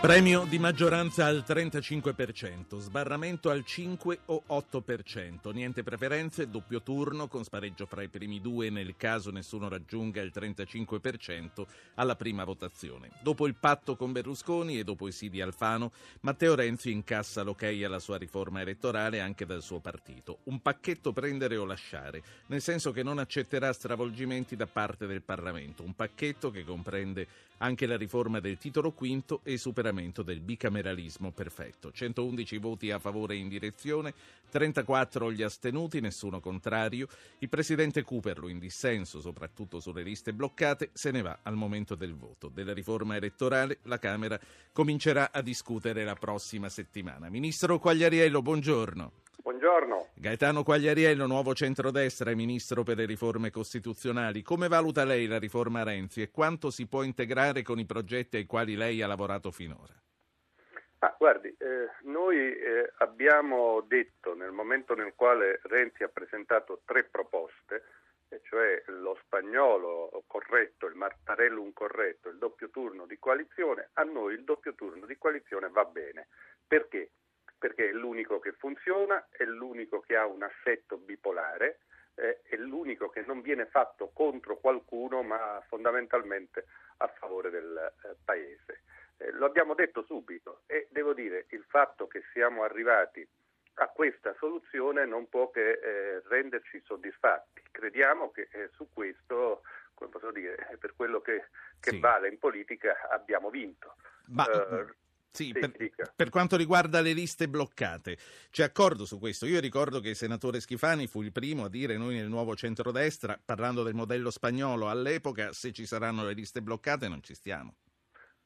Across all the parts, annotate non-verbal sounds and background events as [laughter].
Premio di maggioranza al 35%, sbarramento al 5 o 8%, niente preferenze, doppio turno con spareggio fra i primi due nel caso nessuno raggiunga il 35% alla prima votazione. Dopo il patto con Berlusconi e dopo i sì di Alfano, Matteo Renzi incassa l'ok alla sua riforma elettorale anche dal suo partito. Un pacchetto prendere o lasciare, nel senso che non accetterà stravolgimenti da parte del Parlamento. Un pacchetto che comprende anche la riforma del titolo quinto e superamento del bicameralismo perfetto. 111 voti a favore in direzione, 34 gli astenuti, nessuno contrario. Il presidente Cooperlo, in dissenso soprattutto sulle liste bloccate, se ne va al momento del voto. Della riforma elettorale la Camera comincerà a discutere la prossima settimana. Ministro Quagliariello, buongiorno. Buongiorno. Gaetano Quagliariello, nuovo centrodestra e ministro per le riforme costituzionali. Come valuta lei la riforma Renzi e quanto si può integrare con i progetti ai quali lei ha lavorato finora? Ah, guardi, eh, noi eh, abbiamo detto nel momento nel quale Renzi ha presentato tre proposte, e cioè lo spagnolo corretto, il Martarellum corretto, il doppio turno di coalizione, a noi il doppio turno di coalizione va bene. Perché? Perché è l'unico che funziona, è l'unico che ha un assetto bipolare, eh, è l'unico che non viene fatto contro qualcuno ma fondamentalmente a favore del eh, Paese. Eh, lo abbiamo detto subito e devo dire il fatto che siamo arrivati a questa soluzione non può che eh, renderci soddisfatti. Crediamo che eh, su questo, come posso dire, per quello che, che sì. vale in politica abbiamo vinto. Ma... Sì, per, per, quanto riguarda le liste bloccate, c'è accordo su questo. Io ricordo che il senatore Schifani fu il primo a dire noi nel nuovo centrodestra, parlando del modello spagnolo all'epoca, se ci saranno le liste bloccate non ci stiamo.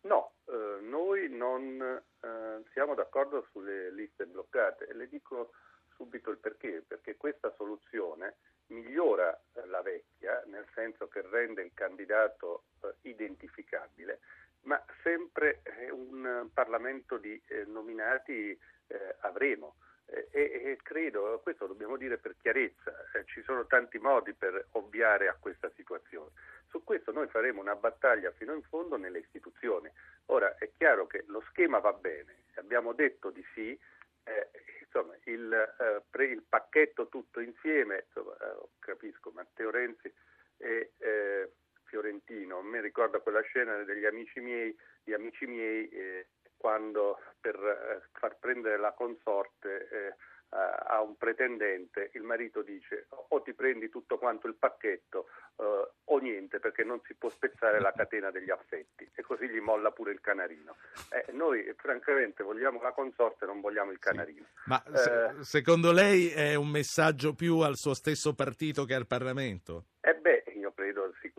No, eh, noi non eh, siamo d'accordo sulle liste bloccate e le dico subito il perché, perché questa soluzione migliora la vecchia, nel senso che rende il candidato eh, identificabile ma sempre eh, un Parlamento di eh, nominati eh, avremo. E, e, credo, questo dobbiamo dire per chiarezza, eh, ci sono tanti modi per ovviare a questa situazione. Su questo noi faremo una battaglia fino in fondo nelle istituzioni. Ora è chiaro che lo schema va bene, abbiamo detto di sì, eh, insomma, il, eh, pre, il, pacchetto tutto insieme, insomma, capisco Matteo Renzi e fiorentino. A me ricorda quella scena degli amici miei, gli amici miei eh, quando per eh, far prendere la consorte eh, a un pretendente il marito dice o ti prendi tutto quanto il pacchetto eh, o niente perché non si può spezzare la catena degli affetti e così gli molla pure il canarino. Eh, noi francamente vogliamo la consorte, non vogliamo il canarino. Sì. Ma se, eh, secondo lei è un messaggio più al suo stesso partito che al Parlamento? Credo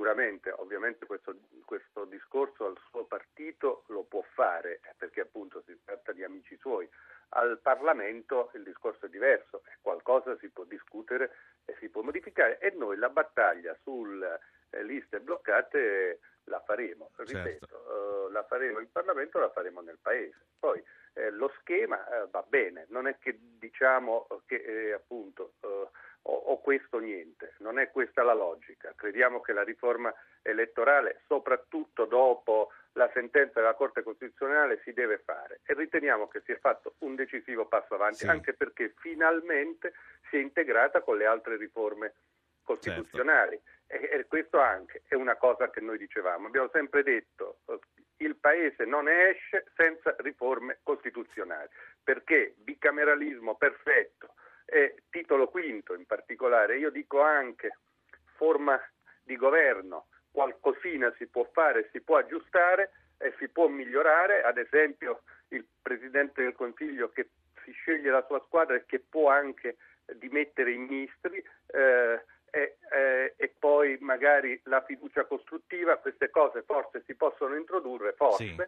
sicuramente, ovviamente questo, questo, discorso al suo partito lo può fare perché appunto si tratta di amici suoi. Al Parlamento il discorso è diverso, qualcosa si può discutere e si può modificare e noi la battaglia sulle eh, liste bloccate la faremo, ripeto, certo. uh, la faremo in Parlamento, la faremo nel Paese. Poi eh, lo schema eh, va bene, non è che diciamo che eh, appunto o, o, questo niente, non è questa la logica. Crediamo che la riforma elettorale, soprattutto dopo la sentenza della Corte Costituzionale, si deve fare e riteniamo che sia fatto un decisivo passo avanti, sì. anche perché finalmente si è integrata con le altre riforme costituzionali. Certo. E, e, questo anche è una cosa che noi dicevamo. Abbiamo sempre detto che il Paese non esce senza riforme costituzionali, perché bicameralismo perfetto, e titolo quinto in particolare, io dico anche forma di governo, qualcosina si può fare, si può aggiustare e si può migliorare, ad esempio il Presidente del Consiglio che si sceglie la sua squadra e che può anche dimettere i ministri eh, e, eh, e, poi magari la fiducia costruttiva, queste cose forse si possono introdurre, forse. Sì.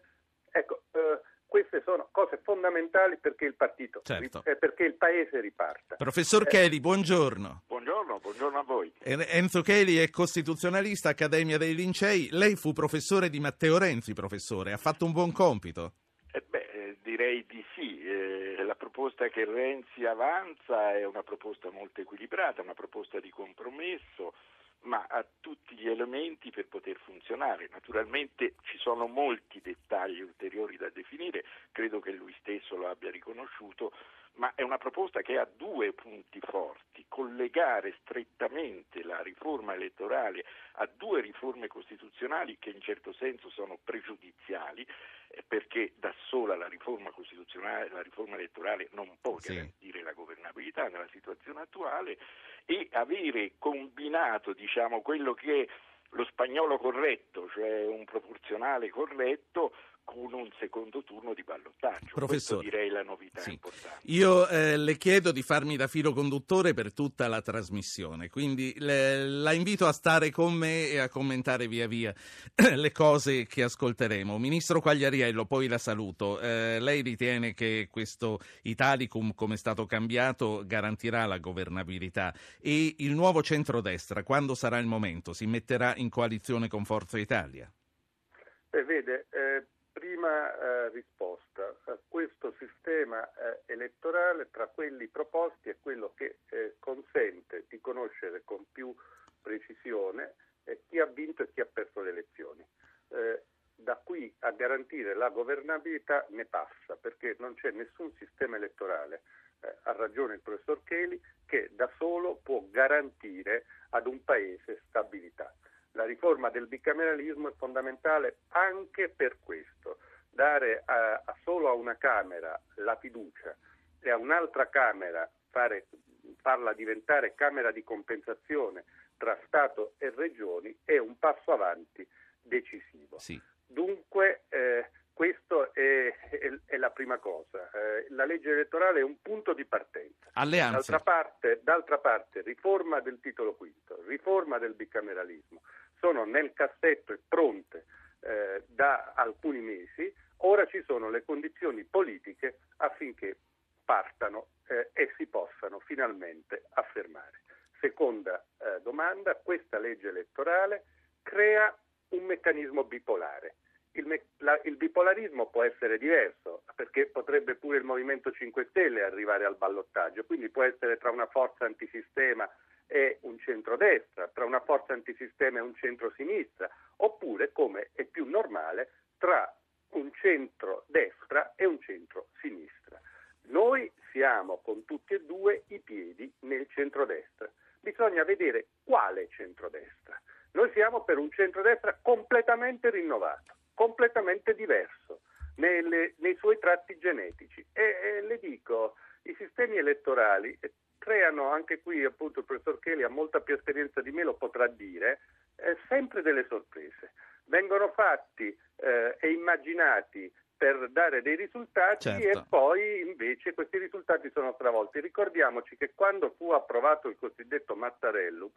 Ecco, eh, queste sono cose fondamentali perché il partito, certo. eh, perché il paese riparta. Professor eh, Cheli, buongiorno. Buongiorno, buongiorno a voi. Enzo Cheli è costituzionalista, Accademia dei Lincei. Lei fu professore di Matteo Renzi, professore. Ha fatto un buon compito? Eh beh, direi di sì. Eh, la proposta proposta che Renzi avanza è una proposta molto equilibrata, una proposta di compromesso, ma ha tutti gli elementi per poter funzionare. Naturalmente ci sono molti dettagli ulteriori da definire, credo che lui stesso lo abbia riconosciuto, ma è una proposta che ha due punti forti, collegare strettamente la riforma elettorale a due riforme costituzionali che in certo senso sono pregiudiziali, eh, perché da sola la riforma costituzionale, la riforma elettorale non può sì. garantire la governabilità nella situazione attuale e avere combinato diciamo, quello che è lo spagnolo corretto, cioè un proporzionale corretto, con un secondo turno di ballottaggio. Professore, Questo direi la novità sì. importante. Io eh, le chiedo di farmi da filo conduttore per tutta la trasmissione, quindi le, la invito a stare con me e a commentare via via [clears throat] le cose che ascolteremo. Ministro Quagliariello, poi la saluto. Eh, lei ritiene che questo Italicum, come è stato cambiato, garantirà la governabilità e il nuovo centrodestra, quando sarà il momento, si metterà in coalizione con Forza Italia? Eh, vede, eh, prima eh, risposta. Questo sistema eh, elettorale tra quelli proposti è quello che eh, consente di conoscere con più precisione eh, chi ha vinto e chi ha perso le elezioni. Eh, da qui a garantire la governabilità ne passa perché non c'è nessun sistema elettorale, eh, ha ragione il professor Cheli, che da solo può garantire ad un paese stabilità. La riforma del bicameralismo è fondamentale anche per questo. Dare a, a solo a una Camera la fiducia e a un'altra Camera fare, farla diventare Camera di compensazione tra Stato e Regioni è un passo avanti decisivo. Sì. Dunque eh, questa è, è, è, la prima cosa. Eh, la legge elettorale è un punto di partenza. D'altra parte, d'altra parte, riforma del titolo quinto, riforma del bicameralismo, sono nel cassetto e pronte eh, da alcuni mesi, ora ci sono le condizioni politiche affinché partano eh, e si possano finalmente affermare. Seconda eh, domanda, questa legge elettorale crea un meccanismo bipolare. Il, me- la- il, bipolarismo può essere diverso, perché potrebbe pure il Movimento 5 Stelle arrivare al ballottaggio, quindi può essere tra una forza antisistema e un centrodestra, tra una forza antisistema e un centro-sinistra, oppure, come è più normale, tra un centro-destra e un centro-sinistra. Noi siamo con tutti e due i piedi nel centrodestra. Bisogna vedere quale centrodestra. Noi siamo per un centrodestra completamente rinnovato, completamente diverso nelle, nei suoi tratti genetici. E, e le dico, i sistemi elettorali creano anche qui, appunto il professor Kelly ha molta più esperienza di me, lo potrà dire, eh, sempre delle sorprese. Vengono fatti eh, e immaginati per dare dei risultati certo. e poi invece questi risultati sono stravolti. Ricordiamoci che quando fu approvato il cosiddetto Mattarellum,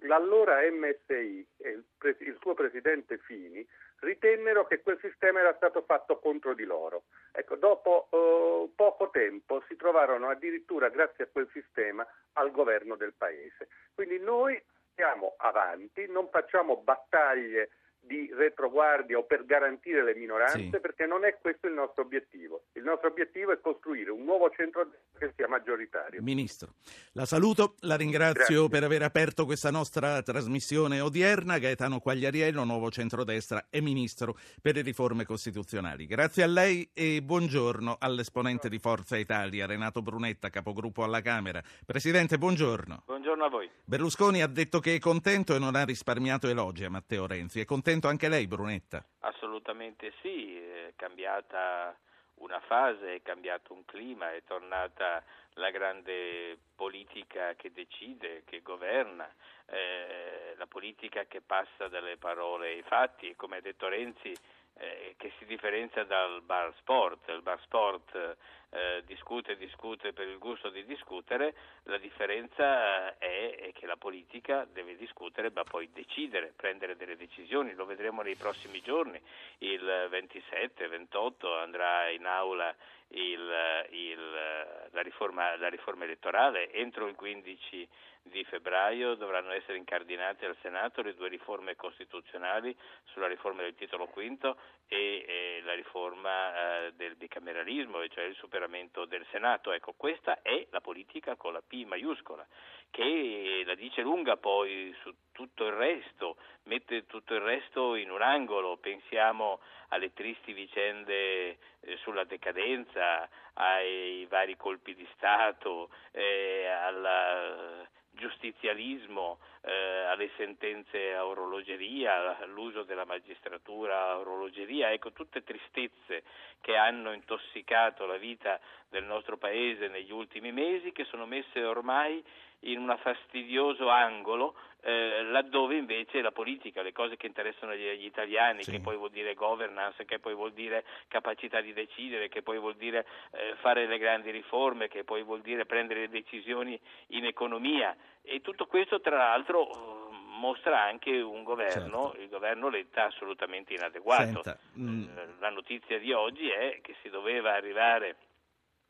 l'allora MSI e il, pres- il, suo presidente Fini ritennero che quel sistema era stato fatto contro di loro. Ecco, dopo eh, poco tempo si trovarono addirittura, grazie a quel sistema, al governo del paese. Quindi noi siamo avanti, non facciamo battaglie di retroguardia o per garantire le minoranze, sì. perché non è questo il nostro obiettivo. Il nostro obiettivo è costruire un nuovo centro che sia maggioritario. Ministro, la saluto, la ringrazio Grazie. per aver aperto questa nostra trasmissione odierna. Gaetano Quagliariello, nuovo centrodestra e Ministro per le riforme costituzionali. Grazie a lei e buongiorno all'esponente di Forza Italia, Renato Brunetta, capogruppo alla Camera. Presidente, buongiorno. Buongiorno a voi. Berlusconi ha detto che è contento e non ha risparmiato elogi a Matteo Renzi. È contento contento anche lei, Brunetta? Assolutamente sì, è cambiata una fase, è cambiato un clima, è tornata la grande politica che decide, che governa, eh, la politica che passa dalle parole ai fatti come ha detto Renzi eh, che si differenzia dal bar sport. Il bar sport eh, discute e discute per il gusto di discutere, la differenza è, è, che la politica deve discutere ma poi decidere, prendere delle decisioni, lo vedremo nei prossimi giorni, il 27-28 andrà in aula il, il, la, riforma, la, riforma, elettorale, entro il 15 di febbraio dovranno essere incardinate al Senato le due riforme costituzionali sulla riforma del titolo quinto e, e la riforma eh, del bicameralismo, cioè il superamento del Senato. Ecco, questa è la politica con la P maiuscola, che la dice lunga poi su tutto il resto, mette tutto il resto in un angolo, pensiamo alle tristi vicende eh, sulla decadenza, ai vari colpi di Stato, eh, al giustizialismo, eh, alle sentenze a orologeria, all'uso della magistratura a orologeria, ecco tutte tristezze che hanno intossicato la vita del nostro Paese negli ultimi mesi, che sono messe ormai in un fastidioso angolo eh, laddove invece la politica, le cose che interessano gli, gli italiani, sì. che poi vuol dire governance, che poi vuol dire capacità di decidere, che poi vuol dire eh, fare le grandi riforme, che poi vuol dire prendere le decisioni in economia e tutto questo tra l'altro mostra anche un governo, certo. il governo Letta assolutamente inadeguato. Senta, mm. Eh, la notizia di oggi è che si doveva arrivare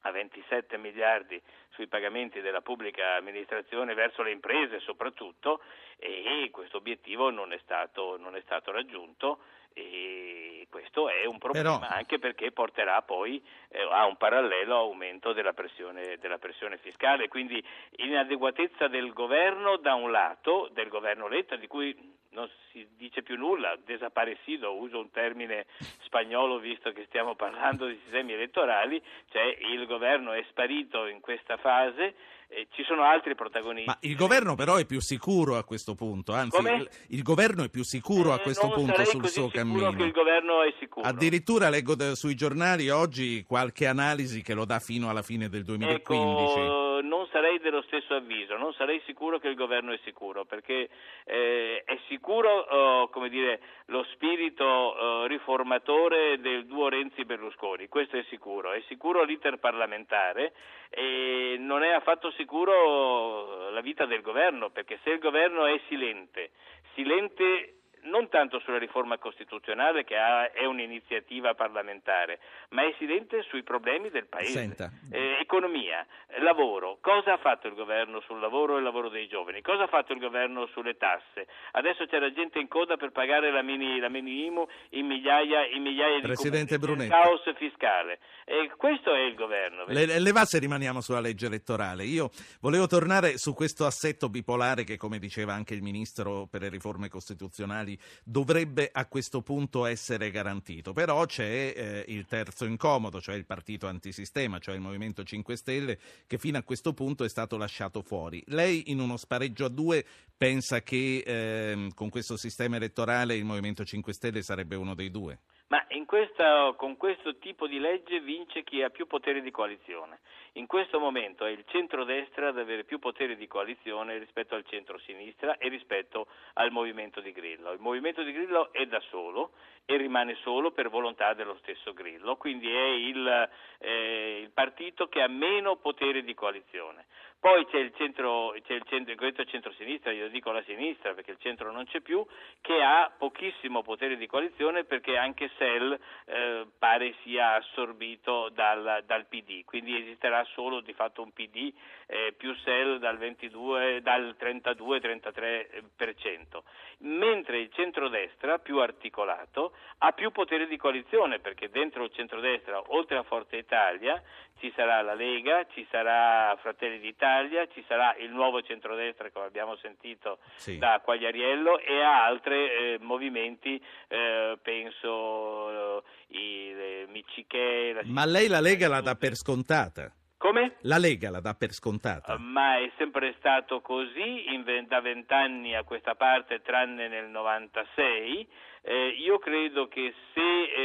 a 27 miliardi sui pagamenti della pubblica amministrazione verso le imprese soprattutto e questo obiettivo non è stato, non è stato raggiunto e questo è un problema Però... anche perché porterà poi eh, a un parallelo aumento della pressione, della pressione, fiscale, quindi inadeguatezza del governo da un lato, del governo Letta di cui non si dice più nulla, desaparecido, uso un termine spagnolo visto che stiamo parlando di sistemi elettorali, cioè il governo è sparito in questa fase eh, ci sono altri protagonisti. Ma il governo però è più sicuro a questo punto, anzi il, il, governo è più sicuro eh, a questo punto sul suo cammino. Che il governo è sicuro. Addirittura leggo de, sui giornali oggi qualche analisi che lo dà fino alla fine del 2015. Ecco, non sarei dello stesso avviso, non sarei sicuro che il governo è sicuro, perché eh, è sicuro come dire, lo spirito oh, riformatore del duo Renzi-Berlusconi, questo è sicuro, è sicuro l'iter parlamentare e non è affatto sicuro la vita del governo, perché se il governo è silente, silente non tanto sulla riforma costituzionale che ha, è un'iniziativa parlamentare, ma è silente sui problemi del Paese. Eh, economia, lavoro, cosa ha fatto il governo sul lavoro e il lavoro dei giovani? Cosa ha fatto il governo sulle tasse? Adesso c'è la gente in coda per pagare la mini, la mini IMU in migliaia, in migliaia di Presidente comuni. caos fiscale. E questo è il governo. Le, le va se rimaniamo sulla legge elettorale. Io volevo tornare su questo assetto bipolare che, come diceva anche il Ministro per le riforme costituzionali, dovrebbe a questo punto essere garantito. Però c'è eh, il terzo incomodo, cioè il partito antisistema, cioè il Movimento 5 Stelle, che fino a questo punto è stato lasciato fuori. Lei in uno spareggio a due pensa che eh, con questo sistema elettorale il Movimento 5 Stelle sarebbe uno dei due? Ma questa, con questo tipo di legge vince chi ha più potere di coalizione. In questo momento è il centrodestra ad avere più potere di coalizione rispetto al centro-sinistra e rispetto al movimento di Grillo. Il movimento di Grillo è da solo e rimane solo per volontà dello stesso Grillo, quindi è il, eh, il partito che ha meno potere di coalizione. Poi c'è il centro, c'è il centro, il centro-sinistra, io dico la sinistra perché il centro non c'è più, che ha pochissimo potere di coalizione perché anche SEL eh, pare sia assorbito dal, dal, PD, quindi esisterà solo di fatto un PD eh, più SEL dal, 22, dal 32-33%, mentre il centrodestra più articolato ha più potere di coalizione perché dentro il centrodestra, oltre a Forza Italia, ci sarà la Lega, ci sarà Fratelli d'Italia, ci sarà il nuovo centrodestra come abbiamo sentito sì. da Quagliariello e a altri eh, movimenti, eh, penso eh, i Miccichè. Ma lei la Lega la dà per scontata? Come? La Lega la dà per scontata. Ma è sempre stato così in, da vent'anni a questa parte, tranne nel 96. Eh, io credo che se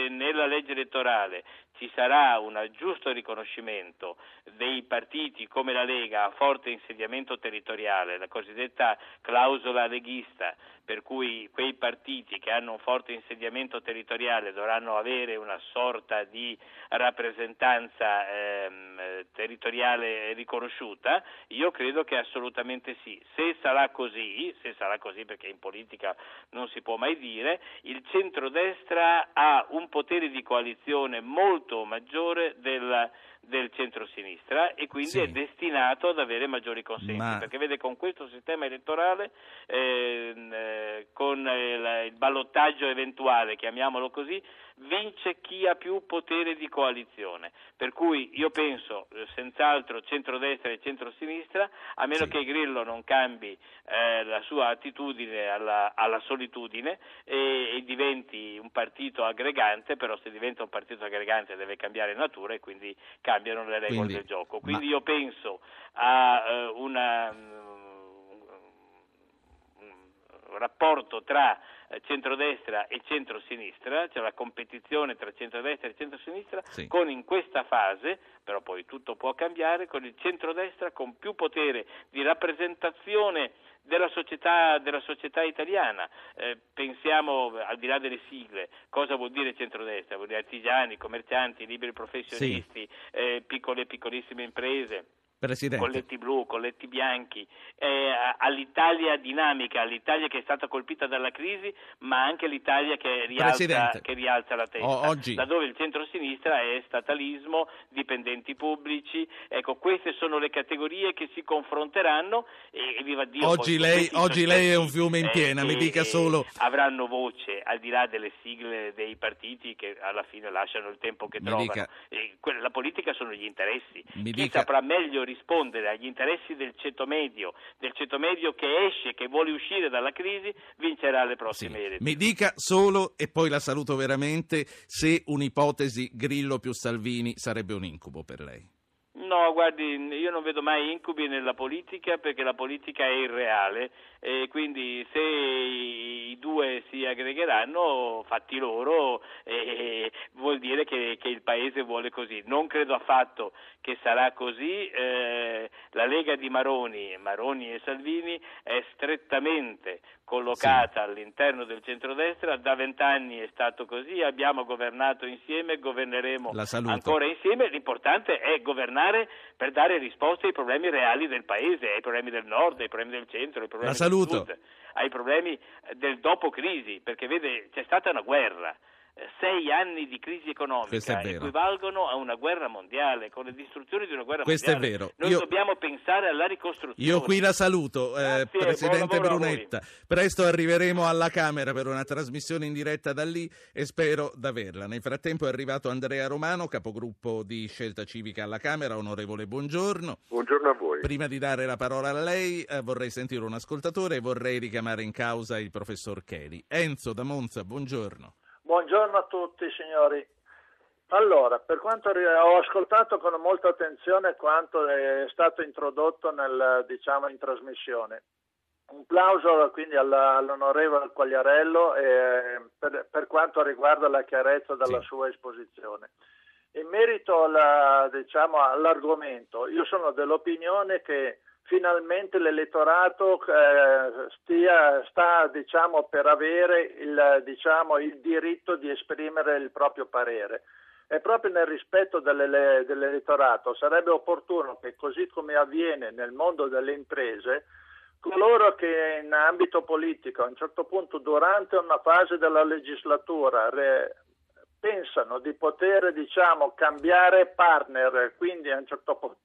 eh, nella legge elettorale ci sarà un giusto riconoscimento dei partiti come la Lega a forte insediamento territoriale, la cosiddetta clausola leghista, per cui quei partiti che hanno un forte insediamento territoriale dovranno avere una sorta di rappresentanza ehm, territoriale riconosciuta? Io credo che assolutamente sì. Se sarà così, se sarà così perché in politica non si può mai dire, il centrodestra ha un potere di coalizione molto maggiore del del centro-sinistra e quindi sì. è destinato ad avere maggiori consensi, Ma... perché vede con questo sistema elettorale, ehm, eh, con il, il ballottaggio eventuale, chiamiamolo così, vince chi ha più potere di coalizione. Per cui io penso eh, senz'altro centrodestra e centrosinistra, a meno sì. che Grillo non cambi eh, la sua attitudine alla, alla solitudine e, e, diventi un partito aggregante, però se diventa un partito aggregante deve cambiare natura e quindi cambiano le regole quindi, del gioco. Quindi ma... io penso a uh, una, um, un rapporto tra eh, centrodestra e centrosinistra, cioè la competizione tra centrodestra e centrosinistra, sì. con in questa fase, però poi tutto può cambiare, con il centrodestra con più potere di rappresentazione della società, della società italiana. Eh, pensiamo, al di là delle sigle, cosa vuol dire centrodestra? Vuol dire artigiani, commercianti, liberi professionisti, sì. eh, piccole e piccolissime imprese. Presidente. colletti blu, colletti bianchi, eh, all'Italia dinamica, all'Italia che è stata colpita dalla crisi, ma anche l'Italia che rialza, che rialza la testa, o- oggi... laddove il centro-sinistra è statalismo, dipendenti pubblici, ecco queste sono le categorie che si confronteranno e, e viva Dio. Oggi, lei, oggi lei, è un fiume in eh, piena, eh, mi dica solo... Avranno voce, al di là delle sigle dei partiti che alla fine lasciano il tempo che mi trovano. Dica... la politica sono gli interessi, mi chi dica... saprà meglio rispondere agli interessi del ceto medio, del ceto medio che esce, che vuole uscire dalla crisi, vincerà le prossime sì. elezioni. Mi dica solo, e poi la saluto veramente, se un'ipotesi Grillo più Salvini sarebbe un incubo per lei. No, guardi, io non vedo mai incubi nella politica perché la politica è irreale e quindi se i due si aggregheranno, fatti loro, eh, vuol dire che, che, il Paese vuole così. Non credo affatto che sarà così. Eh, la Lega di Maroni, Maroni e Salvini è strettamente collocata sì. all'interno del centrodestra, da vent'anni è stato così, abbiamo governato insieme, governeremo ancora insieme, l'importante è governare per dare risposte ai problemi reali del Paese, ai problemi del nord, ai problemi del centro, ai problemi del sud, ai problemi del dopo crisi, perché vede c'è stata una guerra sei anni di crisi economica equivalgono a una guerra mondiale, con le distruzioni di una guerra Questo mondiale. Questo è vero. Noi Io... dobbiamo pensare alla ricostruzione. Io qui la saluto, eh, Presidente Brunetta. Presto arriveremo alla Camera per una trasmissione in diretta da lì e spero d'averla. Nel frattempo è arrivato Andrea Romano, capogruppo di Scelta Civica alla Camera. Onorevole, buongiorno. Buongiorno a voi. Prima di dare la parola a lei eh, vorrei sentire un ascoltatore e vorrei richiamare in causa il professor Cheli. Enzo da Monza, buongiorno. Buongiorno a tutti signori. Allora, per quanto ho ascoltato con molta attenzione quanto è stato introdotto nel, diciamo, in trasmissione. Un plauso quindi all'onorevole Quagliarello eh, per, per, quanto riguarda la chiarezza della sì. sua esposizione. In merito alla, diciamo, all'argomento, io sono dell'opinione che finalmente l'elettorato eh, stia, sta diciamo, per avere il, diciamo, il, diritto di esprimere il proprio parere. E proprio nel rispetto delle, dell'elettorato sarebbe opportuno che così come avviene nel mondo delle imprese, coloro che in ambito politico a un certo punto durante una fase della legislatura re, pensano di poter diciamo, cambiare partner, quindi a un certo punto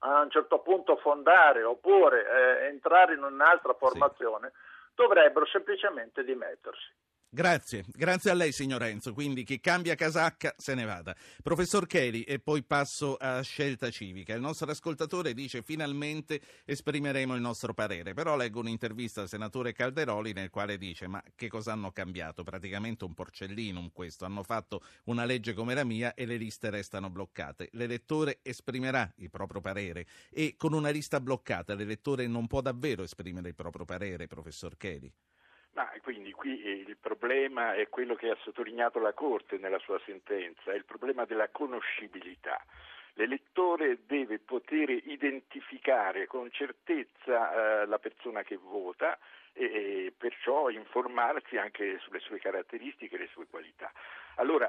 a un certo punto fondare oppure eh, entrare in un'altra formazione, sì. dovrebbero semplicemente dimettersi. Grazie, grazie a lei signor Renzo, quindi chi cambia casacca se ne vada. Professor Cheli e poi passo a scelta civica. Il nostro ascoltatore dice finalmente esprimeremo il nostro parere, però leggo un'intervista al senatore Calderoli nel quale dice ma che cosa hanno cambiato? Praticamente un porcellino questo, hanno fatto una legge come la mia e le liste restano bloccate. L'elettore esprimerà il proprio parere e con una lista bloccata l'elettore non può davvero esprimere il proprio parere, professor Cheli. Ma quindi qui il problema è quello che ha sottolineato la Corte nella sua sentenza, è il problema della conoscibilità. L'elettore deve poter identificare con certezza eh, la persona che vota e, e perciò informarsi anche sulle sue caratteristiche e le sue qualità. Allora,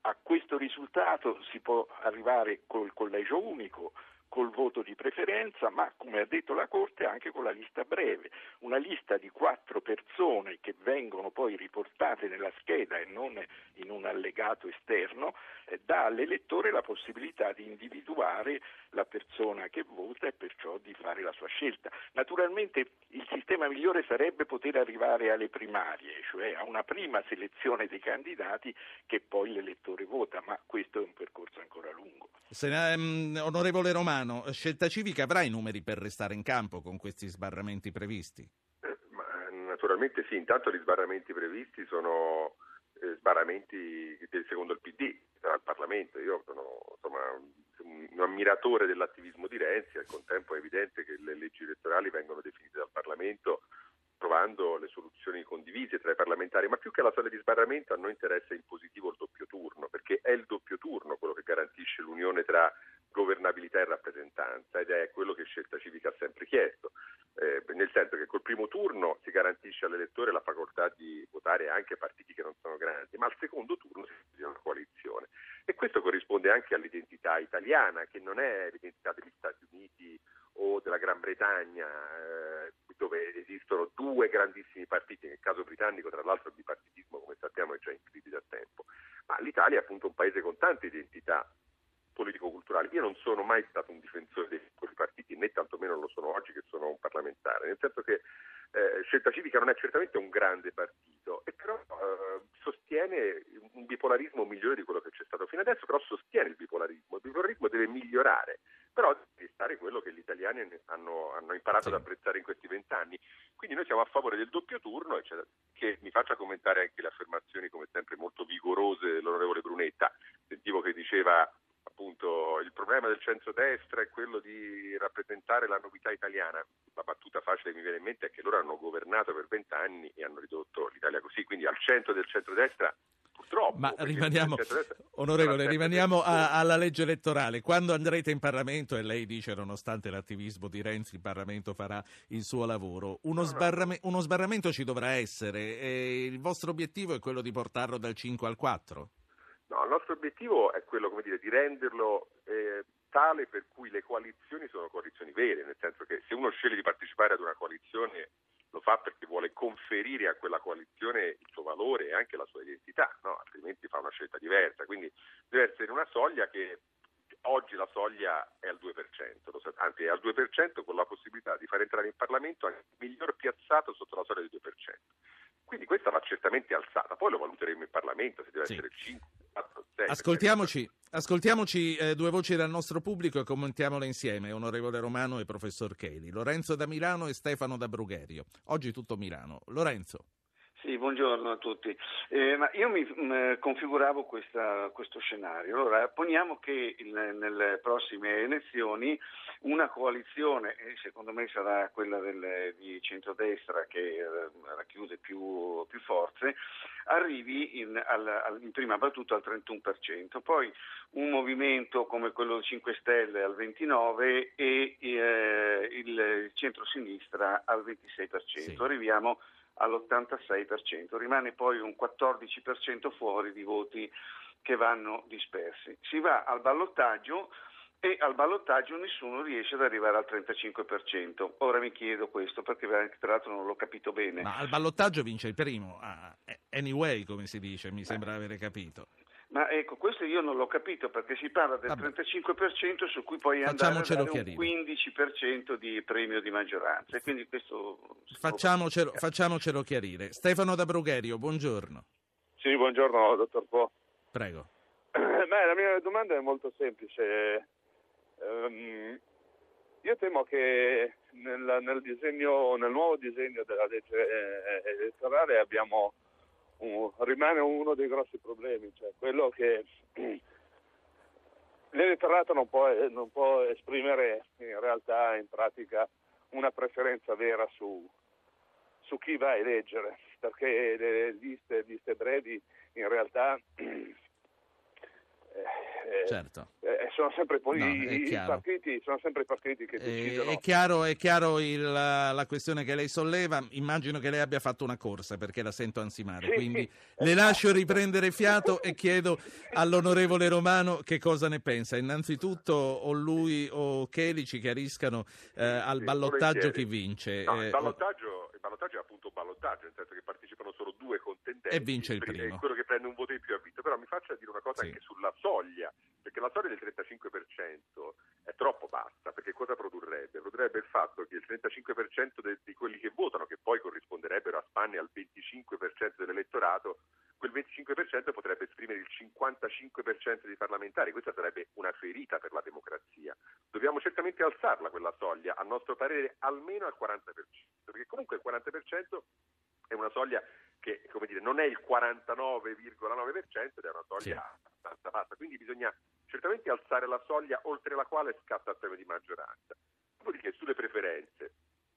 a questo risultato si può arrivare col collegio unico, col voto di preferenza, ma come ha detto la Corte anche con la lista breve, una lista di quattro persone che vengono poi riportate nella scheda e non in un allegato esterno, eh, dà all'elettore la possibilità di individuare la persona che vota e perciò di fare la sua scelta. Naturalmente il sistema migliore sarebbe poter arrivare alle primarie, cioè a una prima selezione dei candidati che poi l'elettore vota, ma questo è un percorso ancora lungo. Se, um, onorevole Romano, Scelta Civica avrà i numeri per restare in campo con questi sbarramenti previsti? Eh, naturalmente sì, intanto gli sbarramenti previsti sono eh, sbarramenti secondo il PD al Parlamento. Io sono insomma, un, un ammiratore dell'attivismo di Renzi, al contempo è evidente che le leggi elettorali vengono definite dal Parlamento trovando le soluzioni condivise tra i parlamentari, ma più che la soglia di sbarramento a noi interessa in positivo il doppio turno, perché è il doppio turno quello che garantisce l'unione tra governabilità e rappresentanza ed è quello che Scelta Civica ha sempre chiesto, eh, nel senso che col primo turno si garantisce all'elettore la facoltà di votare anche partiti che non sono grandi, ma al secondo turno si decide una coalizione. E questo corrisponde anche all'identità italiana che non è l'identità degli Stati Uniti o della Gran Bretagna eh, dove esistono due grandissimi partiti, nel caso britannico tra l'altro il bipartitismo come sappiamo è già in crisi da tempo, ma l'Italia è appunto un paese con tante identità politico-culturali. Io non sono mai stato un difensore dei piccoli partiti, né tantomeno lo sono oggi che sono un parlamentare, nel senso che eh, Scelta Civica non è certamente un grande partito, e però eh, sostiene un bipolarismo migliore di quello che c'è stato fino adesso, però sostiene il bipolarismo. Il bipolarismo deve migliorare, però deve stare quello che gli italiani hanno, hanno imparato sì. ad apprezzare in questi vent'anni. Quindi noi siamo a favore del doppio turno, cioè, che mi faccia commentare anche le affermazioni, come sempre molto vigorose, dell'onorevole Brunetta. Sentivo che diceva appunto il problema del centrodestra è quello di rappresentare la novità italiana. La battuta facile che mi viene in mente è che loro hanno governato per vent'anni e hanno ridotto l'Italia così, quindi al centro del centrodestra purtroppo. Ma rimaniamo, onorevole, rimaniamo a, alla legge elettorale. Quando andrete in Parlamento, e lei dice, nonostante l'attivismo di Renzi, il Parlamento farà il suo lavoro, uno, no, sbarrame, uno sbarramento ci dovrà essere e il vostro obiettivo è quello di portarlo dal 5 al 4? Il nostro obiettivo è quello dire, di renderlo eh, tale per cui le coalizioni sono coalizioni vere, nel senso che se uno sceglie di partecipare ad una coalizione lo fa perché vuole conferire a quella coalizione il suo valore e anche la sua identità, no? altrimenti fa una scelta diversa. Quindi deve essere una soglia che oggi la soglia è al 2%, anzi è al 2% con la possibilità di far entrare in Parlamento anche il miglior piazzato sotto la soglia del 2%. Quindi questa va certamente alzata, poi lo valuteremo in Parlamento se deve sì. essere il 5, 4, 6. Ascoltiamoci, ascoltiamoci eh, due voci dal nostro pubblico e commentiamole insieme, onorevole Romano e professor Cheli. Lorenzo da Milano e Stefano da Brugherio. Oggi tutto Milano. Lorenzo. Sì, buongiorno a tutti. Eh, io mi mh, mm, configuravo questa, questo scenario. Allora, poniamo che il, nelle prossime elezioni una coalizione, e secondo me sarà quella del, di centrodestra che eh, racchiude più, più, forze, arrivi in, al, in, prima battuta al 31%, poi un movimento come quello del 5 Stelle al 29% e eh, il centro-sinistra al 26%. Sì. Arriviamo all'86%, rimane poi un 14% fuori di voti che vanno dispersi. Si va al ballottaggio e al ballottaggio nessuno riesce ad arrivare al 35%. Ora mi chiedo questo perché tra l'altro non l'ho capito bene. Ma al ballottaggio vince il primo, ah, anyway come si dice, mi sembra avere capito. Ma ecco, questo io non l'ho capito perché si parla del Vabbè. 35% su cui poi andare a dare un 15% di premio di maggioranza. quindi questo facciamocelo, facciamocelo, chiarire. Stefano da Brugherio, buongiorno. Sì, buongiorno, dottor Po. Prego. [clears throat] Beh, la mia domanda è molto semplice. Um, io temo che nel, nel, disegno, nel nuovo disegno della legge eh, elettorale abbiamo un, rimane uno dei grossi problemi, cioè quello che [clears throat] l'elettorato non può, non può, esprimere in realtà, in pratica, una preferenza vera su, su chi va a eleggere, perché le liste, liste brevi in realtà [clears throat] eh, certo. Eh, sono sempre poi no, i, i, partiti, sono sempre i partiti che decidono. È chiaro, è chiaro il, la questione che lei solleva. Immagino che lei abbia fatto una corsa perché la sento ansimare. Sì, quindi sì. le lascio riprendere fiato e chiedo all'onorevole Romano che cosa ne pensa. Innanzitutto o lui o Cheli ci chiariscano eh, al ballottaggio chi vince. No, il ballottaggio, ballottaggio è appunto un ballottaggio, nel senso che partecipano solo due contendenti. E vince il primo. quello che prende un voto in più ha vinto. Però mi faccia dire una cosa sì. anche sulla soglia, perché la soglia del 35% è troppo bassa, perché cosa produrrebbe? Produrrebbe il fatto che il 35% de, di quelli che votano, che poi corrisponderebbero a spanne al 25% dell'elettorato, quel 25% potrebbe esprimere il 55% dei parlamentari, questa sarebbe una ferita per la democrazia. Dobbiamo certamente alzarla quella soglia, a nostro parere almeno al 40%, perché comunque il 40% è una soglia che dire, non è il 49,9% ed è una soglia sì. abbastanza bassa, quindi bisogna certamente alzare la soglia oltre la quale scatta il premio di maggioranza. Dopodiché sulle preferenze,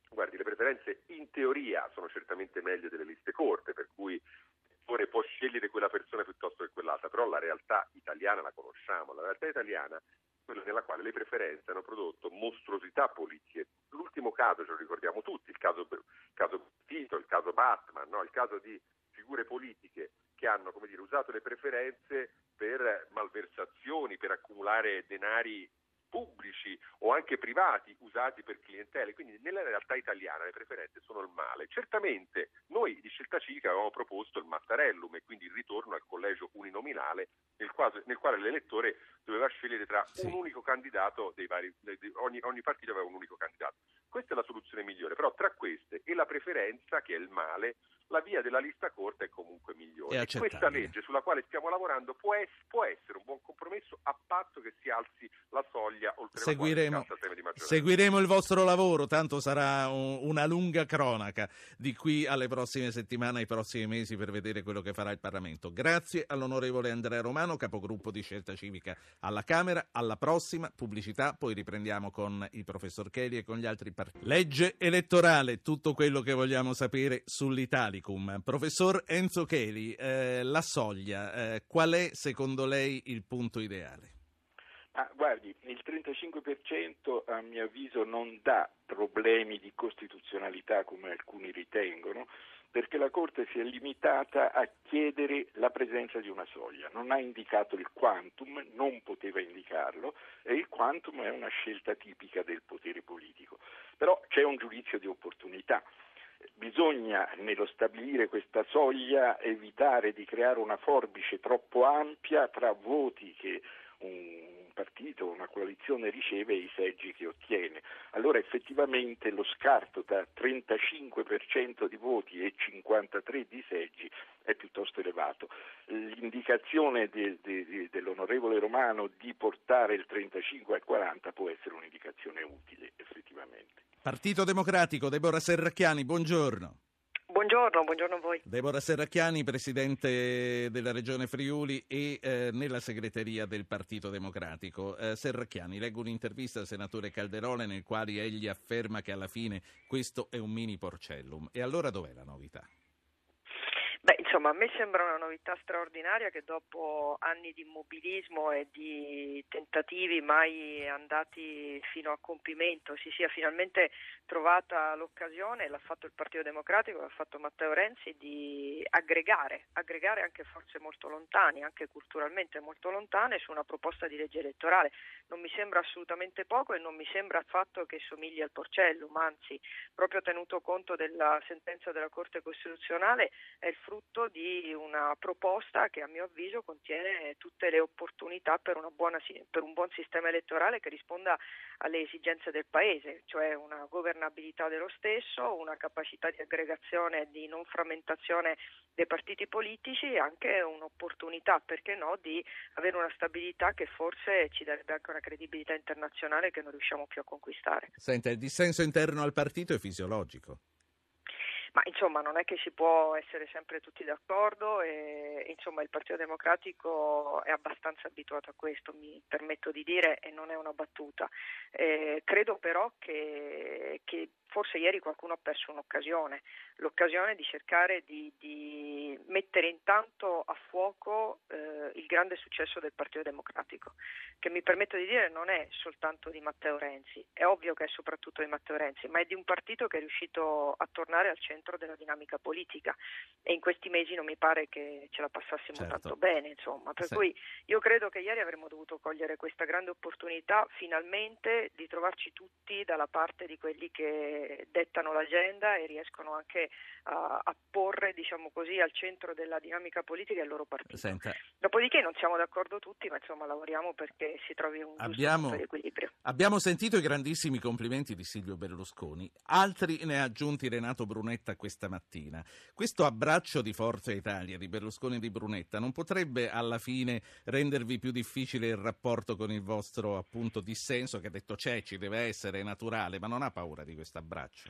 guardi, le preferenze in teoria sono certamente meglio delle liste corte, per cui può scegliere quella persona piuttosto che quell'altra, però la realtà italiana la conosciamo, la realtà italiana è quella nella quale le preferenze hanno prodotto mostruosità politiche. L'ultimo caso ce lo ricordiamo tutti, il caso, il caso Tito, il caso Batman, no? il caso di figure politiche che hanno dire, usato le preferenze per malversazioni, per accumulare denari pubblici o anche privati usati per clientele, quindi nella realtà italiana le preferenze sono il male. Certamente noi di Scelta Civica avevamo proposto il Mattarellum e quindi il ritorno al collegio uninominale nel, quale, nel quale l'elettore doveva scegliere tra sì. un unico candidato dei vari, ogni, ogni partito aveva un unico candidato. Questa è la soluzione migliore, però tra queste e la preferenza, che è il male, la via della lista corta è comunque migliore. È questa legge sulla quale stiamo lavorando può, es- può, essere un buon compromesso a patto che si alzi la soglia oltre seguiremo, la Seguiremo il vostro lavoro, tanto sarà un, una lunga cronaca di qui alle prossime settimane, ai prossimi mesi per vedere quello che farà il Parlamento. Grazie all'onorevole Andrea Romano, capogruppo di Scelta Civica alla Camera. Alla prossima pubblicità, poi riprendiamo con il professor Kelly e con gli altri partiti. Legge elettorale, tutto quello che vogliamo sapere sull'Italia. Italicum. Professor Enzo Cheli, eh, la soglia, eh, qual è secondo lei il punto ideale? Ah, guardi, il 35% a mio avviso non dà problemi di costituzionalità come alcuni ritengono, perché la Corte si è limitata a chiedere la presenza di una soglia, non ha indicato il quantum, non poteva indicarlo e il quantum è una scelta tipica del potere politico. Però c'è un giudizio di opportunità bisogna nello stabilire questa soglia evitare di creare una forbice troppo ampia tra voti che un partito, una coalizione riceve i seggi che ottiene. Allora effettivamente lo scarto tra 35% di voti e 53% di seggi è piuttosto elevato. L'indicazione de, de, dell'onorevole Romano di portare il 35 al 40 può essere un'indicazione utile effettivamente. Partito Democratico, Deborah Serracchiani, buongiorno. Buongiorno, buongiorno a voi. Deborah Serracchiani, presidente della Regione Friuli e eh, nella segreteria del Partito Democratico. Eh, Serracchiani, leggo un'intervista al senatore Calderone nel quale egli afferma che alla fine questo è un mini porcellum. E allora dov'è la novità? Beh, insomma, a me sembra una novità straordinaria che dopo anni di immobilismo e di tentativi mai andati fino a compimento si sia finalmente trovata l'occasione, l'ha fatto il Partito Democratico, l'ha fatto Matteo Renzi, di aggregare, aggregare anche forze molto lontane, anche culturalmente molto lontane, su una proposta di legge elettorale. Non mi sembra assolutamente poco e non mi sembra affatto che somigli al Porcellum, anzi, proprio tenuto conto della sentenza della Corte Costituzionale, è il frutto di una proposta che a mio avviso contiene tutte le opportunità per, buona, per un buon sistema elettorale che risponda alle esigenze del Paese, cioè una governabilità dello stesso, una capacità di aggregazione e di non frammentazione dei partiti politici e anche un'opportunità, perché no, di avere una stabilità che forse ci darebbe anche una credibilità internazionale che non riusciamo più a conquistare. Senta, il dissenso interno al partito è fisiologico. Ma insomma non è che si può essere sempre tutti d'accordo e insomma il Partito Democratico è abbastanza abituato a questo, mi permetto di dire e non è una battuta. Eh, credo però che, che, forse ieri qualcuno ha perso un'occasione, l'occasione di cercare di, di mettere intanto a fuoco eh, il grande successo del Partito Democratico, che mi permetto di dire non è soltanto di Matteo Renzi, è ovvio che è soprattutto di Matteo Renzi, ma è di un partito che è riuscito a tornare al centro della dinamica politica e in questi mesi non mi pare che ce la passassimo certo. tanto bene, insomma. Per sì. cui io credo che ieri avremmo dovuto cogliere questa grande opportunità finalmente di trovarci tutti dalla parte di quelli che dettano l'agenda e riescono anche a, a porre, diciamo così, al centro della dinamica politica il loro partito. Senta. Dopodiché non siamo d'accordo tutti, ma insomma lavoriamo perché si trovi un abbiamo, equilibrio. Abbiamo sentito i grandissimi complimenti di Silvio Berlusconi, altri ne ha aggiunti Renato Brunetta questa mattina. Questo abbraccio di Forza Italia di Berlusconi e di Brunetta non potrebbe alla fine rendervi più difficile il rapporto con il vostro appunto dissenso che ha detto c'è, ci deve essere, è naturale, ma non ha paura di questo abbraccio?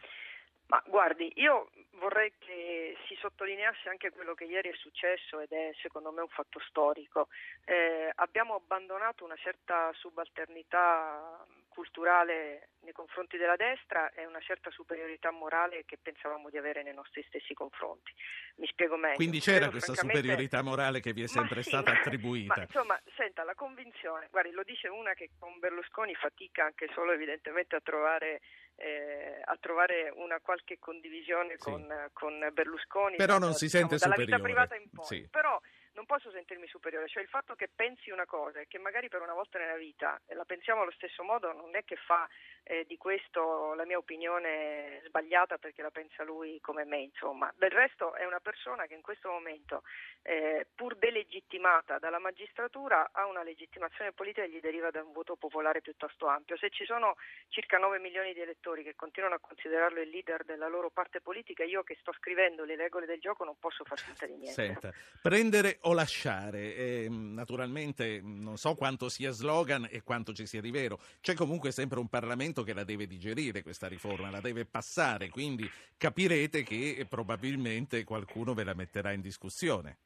Ma guardi, io vorrei che si sottolineasse anche quello che ieri è successo ed è secondo me un fatto storico. Eh, abbiamo abbandonato una certa subalternità culturale nei confronti della destra e una certa superiorità morale che pensavamo di avere nei nostri stessi confronti. Mi spiego meglio. Quindi c'era Credo, questa superiorità morale che vi è sempre sì, stata attribuita. Ma insomma, senta, la convinzione, guardi, lo dice una che con Berlusconi fatica anche solo evidentemente a trovare eh, a trovare una qualche condivisione sì. con, con, Berlusconi. Però non si diciamo, sente superiore. Dalla vita privata in poi. Sì. Però non posso sentirmi superiore, cioè il fatto che pensi una cosa e che magari per una volta nella vita la pensiamo allo stesso modo non è che fa eh, di questo la mia opinione sbagliata perché la pensa lui come me, insomma. Del resto è una persona che in questo momento, eh, pur delegittimata dalla magistratura, ha una legittimazione politica che gli deriva da un voto popolare piuttosto ampio. Se ci sono circa 9 milioni di elettori che continuano a considerarlo il leader della loro parte politica, io che sto scrivendo le regole del gioco non posso far finta di niente. Senta, prendere o lasciare, eh, naturalmente non so quanto sia slogan e quanto ci sia di vero, c'è comunque sempre un Parlamento che la deve digerire questa riforma, la deve passare, quindi capirete che probabilmente qualcuno ve la metterà in discussione.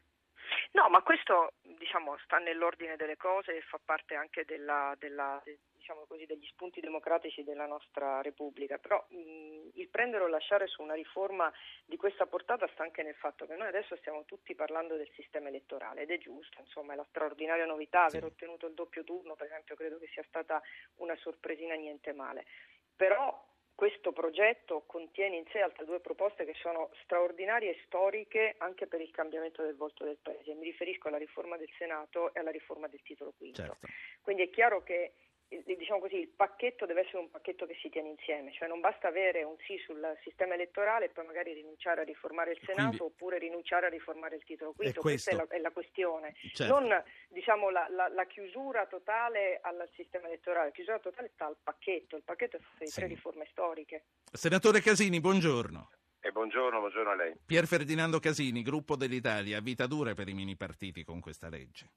No, ma questo diciamo, sta nell'ordine delle cose e fa parte anche della, della, diciamo così, degli spunti democratici della nostra Repubblica, però mh, il prendere o lasciare su una riforma di questa portata sta anche nel fatto che noi adesso stiamo tutti parlando del sistema elettorale ed è giusto, insomma è la straordinaria novità aver ottenuto il doppio turno, per esempio credo che sia stata una sorpresina niente male, però questo progetto contiene in sé altre due proposte che sono straordinarie e storiche anche per il cambiamento del volto del Paese. Mi riferisco alla riforma del Senato e alla riforma del titolo quinto. Certo. Quindi è chiaro che diciamo così, il pacchetto deve essere un pacchetto che si tiene insieme, cioè non basta avere un sì sul sistema elettorale e poi magari rinunciare a riformare il Senato Quindi, oppure rinunciare a riformare il titolo quinto, questa è la, è la questione, certo. non diciamo, la, la, la, chiusura totale al sistema elettorale, la chiusura totale sta al pacchetto, il pacchetto è fatto di sì. tre riforme storiche. Senatore Casini, buongiorno. E buongiorno, buongiorno a lei. Pier Ferdinando Casini, gruppo dell'Italia, vita dura per i mini partiti con questa legge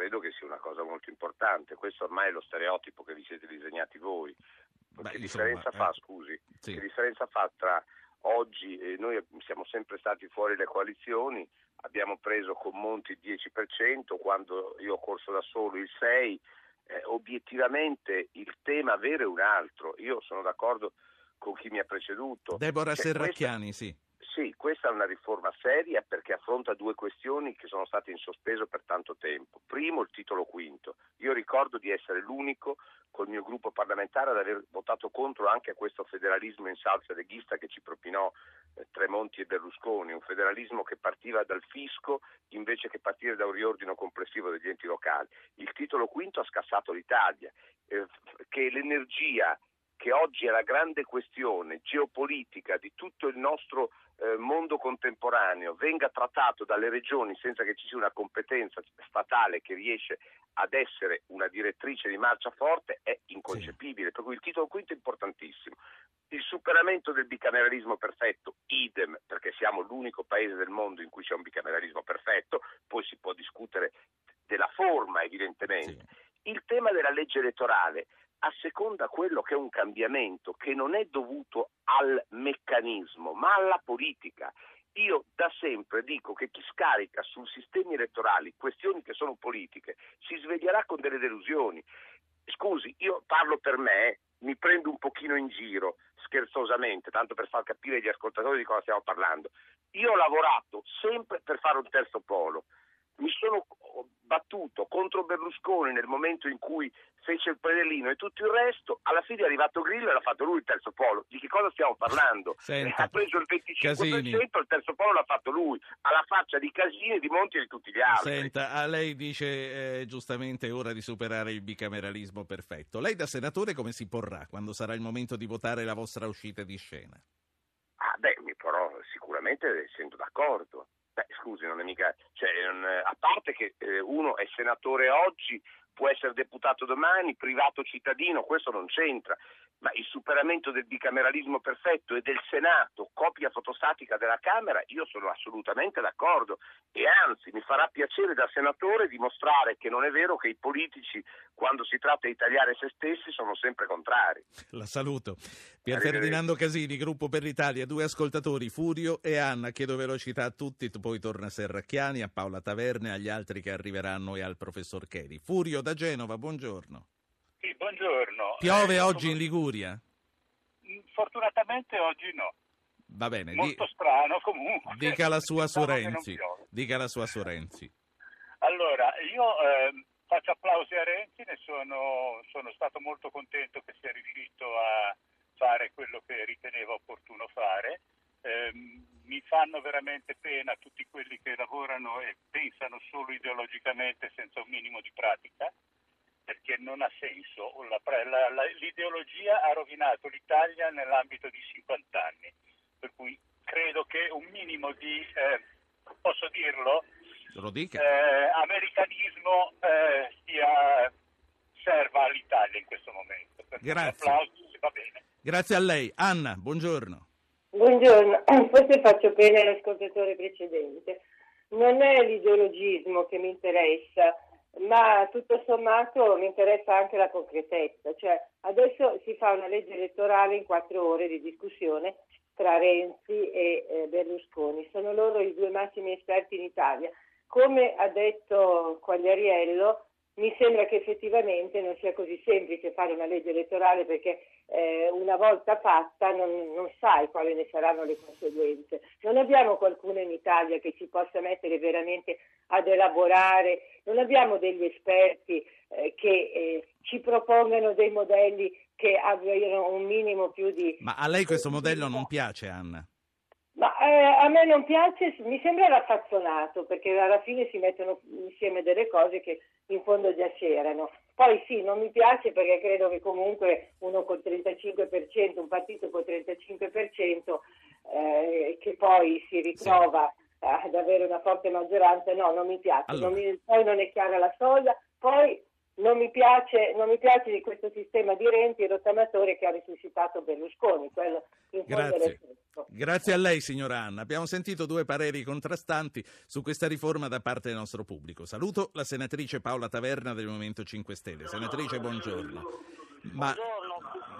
credo che sia una cosa molto importante. Questo ormai è lo stereotipo che vi siete disegnati voi. Beh, che insomma, differenza eh. fa, scusi? Sì. Che differenza fa tra oggi, eh, noi siamo sempre stati fuori le coalizioni, abbiamo preso con Monti il 10%, quando io ho corso da solo il 6%, eh, obiettivamente il tema vero è un altro. Io sono d'accordo con chi mi ha preceduto. Deborah cioè, Serracchiani, questa... sì. Sì, questa è una riforma seria perché affronta due questioni che sono state in sospeso per tanto tempo. Primo, il titolo quinto. Io ricordo di essere l'unico col mio gruppo parlamentare ad aver votato contro anche a questo federalismo in salsa leghista che ci propinò eh, Tremonti e Berlusconi, un federalismo che partiva dal fisco invece che partire da un riordino complessivo degli enti locali. Il titolo quinto ha scassato l'Italia, eh, che l'energia che oggi è la grande questione geopolitica di tutto il nostro eh, mondo contemporaneo venga trattato dalle regioni senza che ci sia una competenza statale che riesce ad essere una direttrice di marcia forte è inconcepibile, sì. per cui il titolo quinto è importantissimo. Il superamento del bicameralismo perfetto, idem, perché siamo l'unico paese del mondo in cui c'è un bicameralismo perfetto, poi si può discutere della forma evidentemente. Sì. Il tema della legge elettorale asseconda quello che è un cambiamento che non è dovuto al meccanismo, ma alla politica. Io da sempre dico che chi scarica sul sistemi elettorali questioni che sono politiche si sveglierà con delle delusioni. Scusi, io parlo per me, mi prendo un pochino in giro, scherzosamente, tanto per far capire agli ascoltatori di cosa stiamo parlando. io ho lavorato sempre per fare un terzo polo. Mi sono battuto contro Berlusconi nel momento in cui fece il predellino e tutto il resto, alla fine è arrivato Grillo e l'ha fatto lui il terzo polo. Di che cosa stiamo parlando? Senta, ha preso il 25%, Casini. il terzo polo l'ha fatto lui, alla faccia di Casini, di Monti e di tutti gli altri. Senta, a lei dice eh, giustamente è ora di superare il bicameralismo perfetto. Lei da senatore come si porrà quando sarà il momento di votare la vostra uscita di scena? Ah, beh, mi porrò sicuramente essendo d'accordo. Beh, scusi, non è mica. Cioè, non- a parte che eh, uno è senatore oggi, può essere deputato domani, privato cittadino, questo non c'entra. Ma il superamento del bicameralismo perfetto e del Senato, copia fotostatica della Camera, io sono assolutamente d'accordo. E anzi, mi farà piacere da senatore dimostrare che non è vero che i politici, quando si tratta di tagliare se stessi, sono sempre contrari. La saluto. Pier Ferdinando Casini, Gruppo per l'Italia, due ascoltatori, Furio e Anna. Chiedo velocità a tutti, poi torna a Serracchiani, a Paola Taverne, agli altri che arriveranno e al professor Cheri. Furio da Genova, buongiorno. Sì, buongiorno. Piove Eh, oggi come- in Liguria? Fortunatamente oggi no. Va bene, di- Molto strano comunque. dica la sua su non Renzi. Dica la sua su Renzi. Allora, io ehm, faccio applausi a Renzi, ne sono, sono stato molto contento che sia riuscito a fare quello che riteneva opportuno fare. Ehm, mi fanno veramente pena tutti quelli che lavorano e pensano solo ideologicamente senza un minimo di pratica, perché non ha senso. La la- la- l'ideologia ha rovinato l'Italia nell'ambito di 50 anni, per cui credo che un minimo di, eh, posso dirlo, Lo dica. eh, americanismo eh, sia- serva all'Italia in questo momento. Grazie. applausi, va bene. Grazie a lei. Anna, buongiorno. Buongiorno, [clears throat] forse faccio pena all'ascoltatore precedente. Non è l'ideologismo che mi interessa, ma tutto sommato mi interessa anche la concretezza. Cioè, adesso si fa una legge elettorale in quattro ore di discussione tra Renzi e eh, Berlusconi. Sono loro i due massimi esperti in Italia. Come ha detto Quagliariello, mi sembra che effettivamente non sia così semplice fare una legge elettorale perché eh, una volta fatta non, non sai quali ne saranno le conseguenze. Non abbiamo qualcuno in Italia che ci possa mettere veramente ad elaborare, non abbiamo degli esperti eh, che eh, ci propongano dei modelli che abbiano un minimo più di... Ma a lei questo modello non piace, Anna? Ma eh, a me non piace, mi sembra raffazzonato perché alla fine si mettono insieme delle cose che in fondo già c'erano. Poi sì, non mi piace perché credo che comunque uno col 35%, un partito col 35%, eh, che poi si ritrova ad avere una forte maggioranza, no, non mi piace. Allora. Non mi- poi non è chiara la soglia, poi non mi, piace, non mi piace di questo sistema di Renzi rottamatore che ha risuscitato Berlusconi, quello in fondo Grazie. Grazie a lei, signora Anna. Abbiamo sentito due pareri contrastanti su questa riforma da parte del nostro pubblico. Saluto la senatrice Paola Taverna del Movimento 5 Stelle. Senatrice, buongiorno. Ma,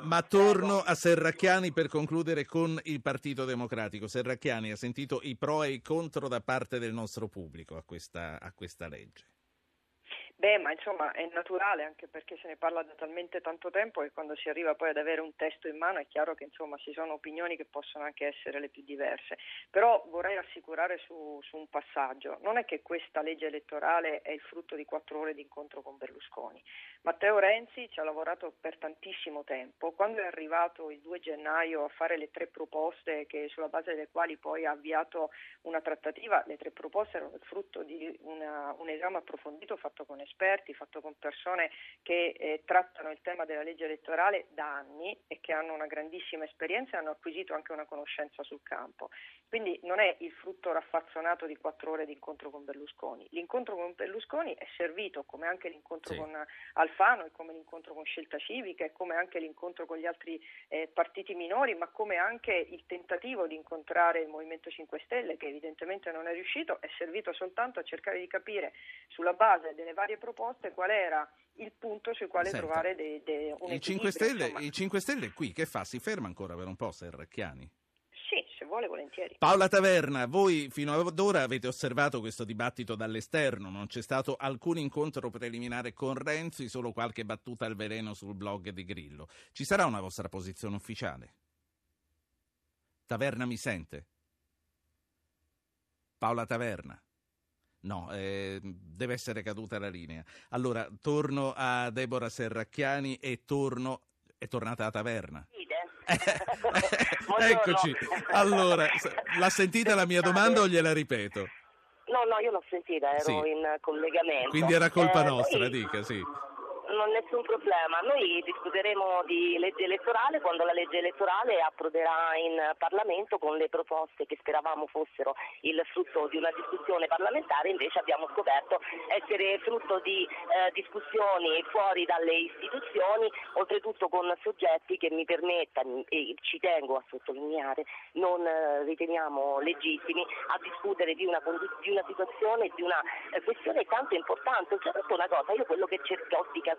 ma torno a Serracchiani per concludere con il Partito Democratico. Serracchiani ha sentito i pro e i contro da parte del nostro pubblico a questa, a questa legge. Beh, ma insomma è naturale anche perché se ne parla da talmente tanto tempo che quando si arriva poi ad avere un testo in mano è chiaro che insomma ci sono opinioni che possono anche essere le più diverse. Però vorrei rassicurare su, su un passaggio. Non è che questa legge elettorale è il frutto di quattro ore di incontro con Berlusconi. Matteo Renzi ci ha lavorato per tantissimo tempo. Quando è arrivato il 2 gennaio a fare le tre proposte che, sulla base delle quali poi ha avviato una trattativa, le tre proposte erano il frutto di una- un esame approfondito fatto con esperti, fatto con persone che eh, trattano il tema della legge elettorale da anni e che hanno una grandissima esperienza e hanno acquisito anche una conoscenza sul campo. Quindi non è il frutto raffazzonato di quattro ore di incontro con Berlusconi. L'incontro con Berlusconi è servito, come anche l'incontro Sì. con Alfano, e come l'incontro con Scelta Civica, e come anche l'incontro con gli altri eh, partiti minori, ma come anche il tentativo di incontrare il Movimento 5 Stelle, che evidentemente non è riuscito, è servito soltanto a cercare di capire sulla base delle varie proposte qual era il punto sul quale Senta, trovare de- de- un I 5, equilibrio, Stelle. I 5 Stelle è qui, che fa? Si ferma ancora per un po', Serracchiani? Sì, se vuole volentieri. Paola Taverna, voi fino ad ora avete osservato questo dibattito dall'esterno, non c'è stato alcun incontro preliminare con Renzi, solo qualche battuta al veleno sul blog di Grillo. Ci sarà una vostra posizione ufficiale? Taverna mi sente? Paola Taverna. No, eh, deve essere caduta la linea. Allora, torno a Deborah Serracchiani e torno... È tornata a taverna. [laughs] Eccoci. Allora, l'ha sentita la mia domanda o gliela ripeto? No, no, io l'ho sentita, ero Sì. in collegamento. Quindi era colpa Eh, nostra, noi- dica, sì. Non nessun problema. Noi discuteremo di legge elettorale quando la legge elettorale approderà in Parlamento con le proposte che speravamo fossero il frutto di una discussione parlamentare, invece abbiamo scoperto essere frutto di eh, discussioni fuori dalle istituzioni, oltretutto con soggetti che mi permetta, e ci tengo a sottolineare, non eh, riteniamo legittimi a discutere di una, di una situazione, di una eh, questione tanto importante. Oltretutto una cosa, io quello che cerco di capire,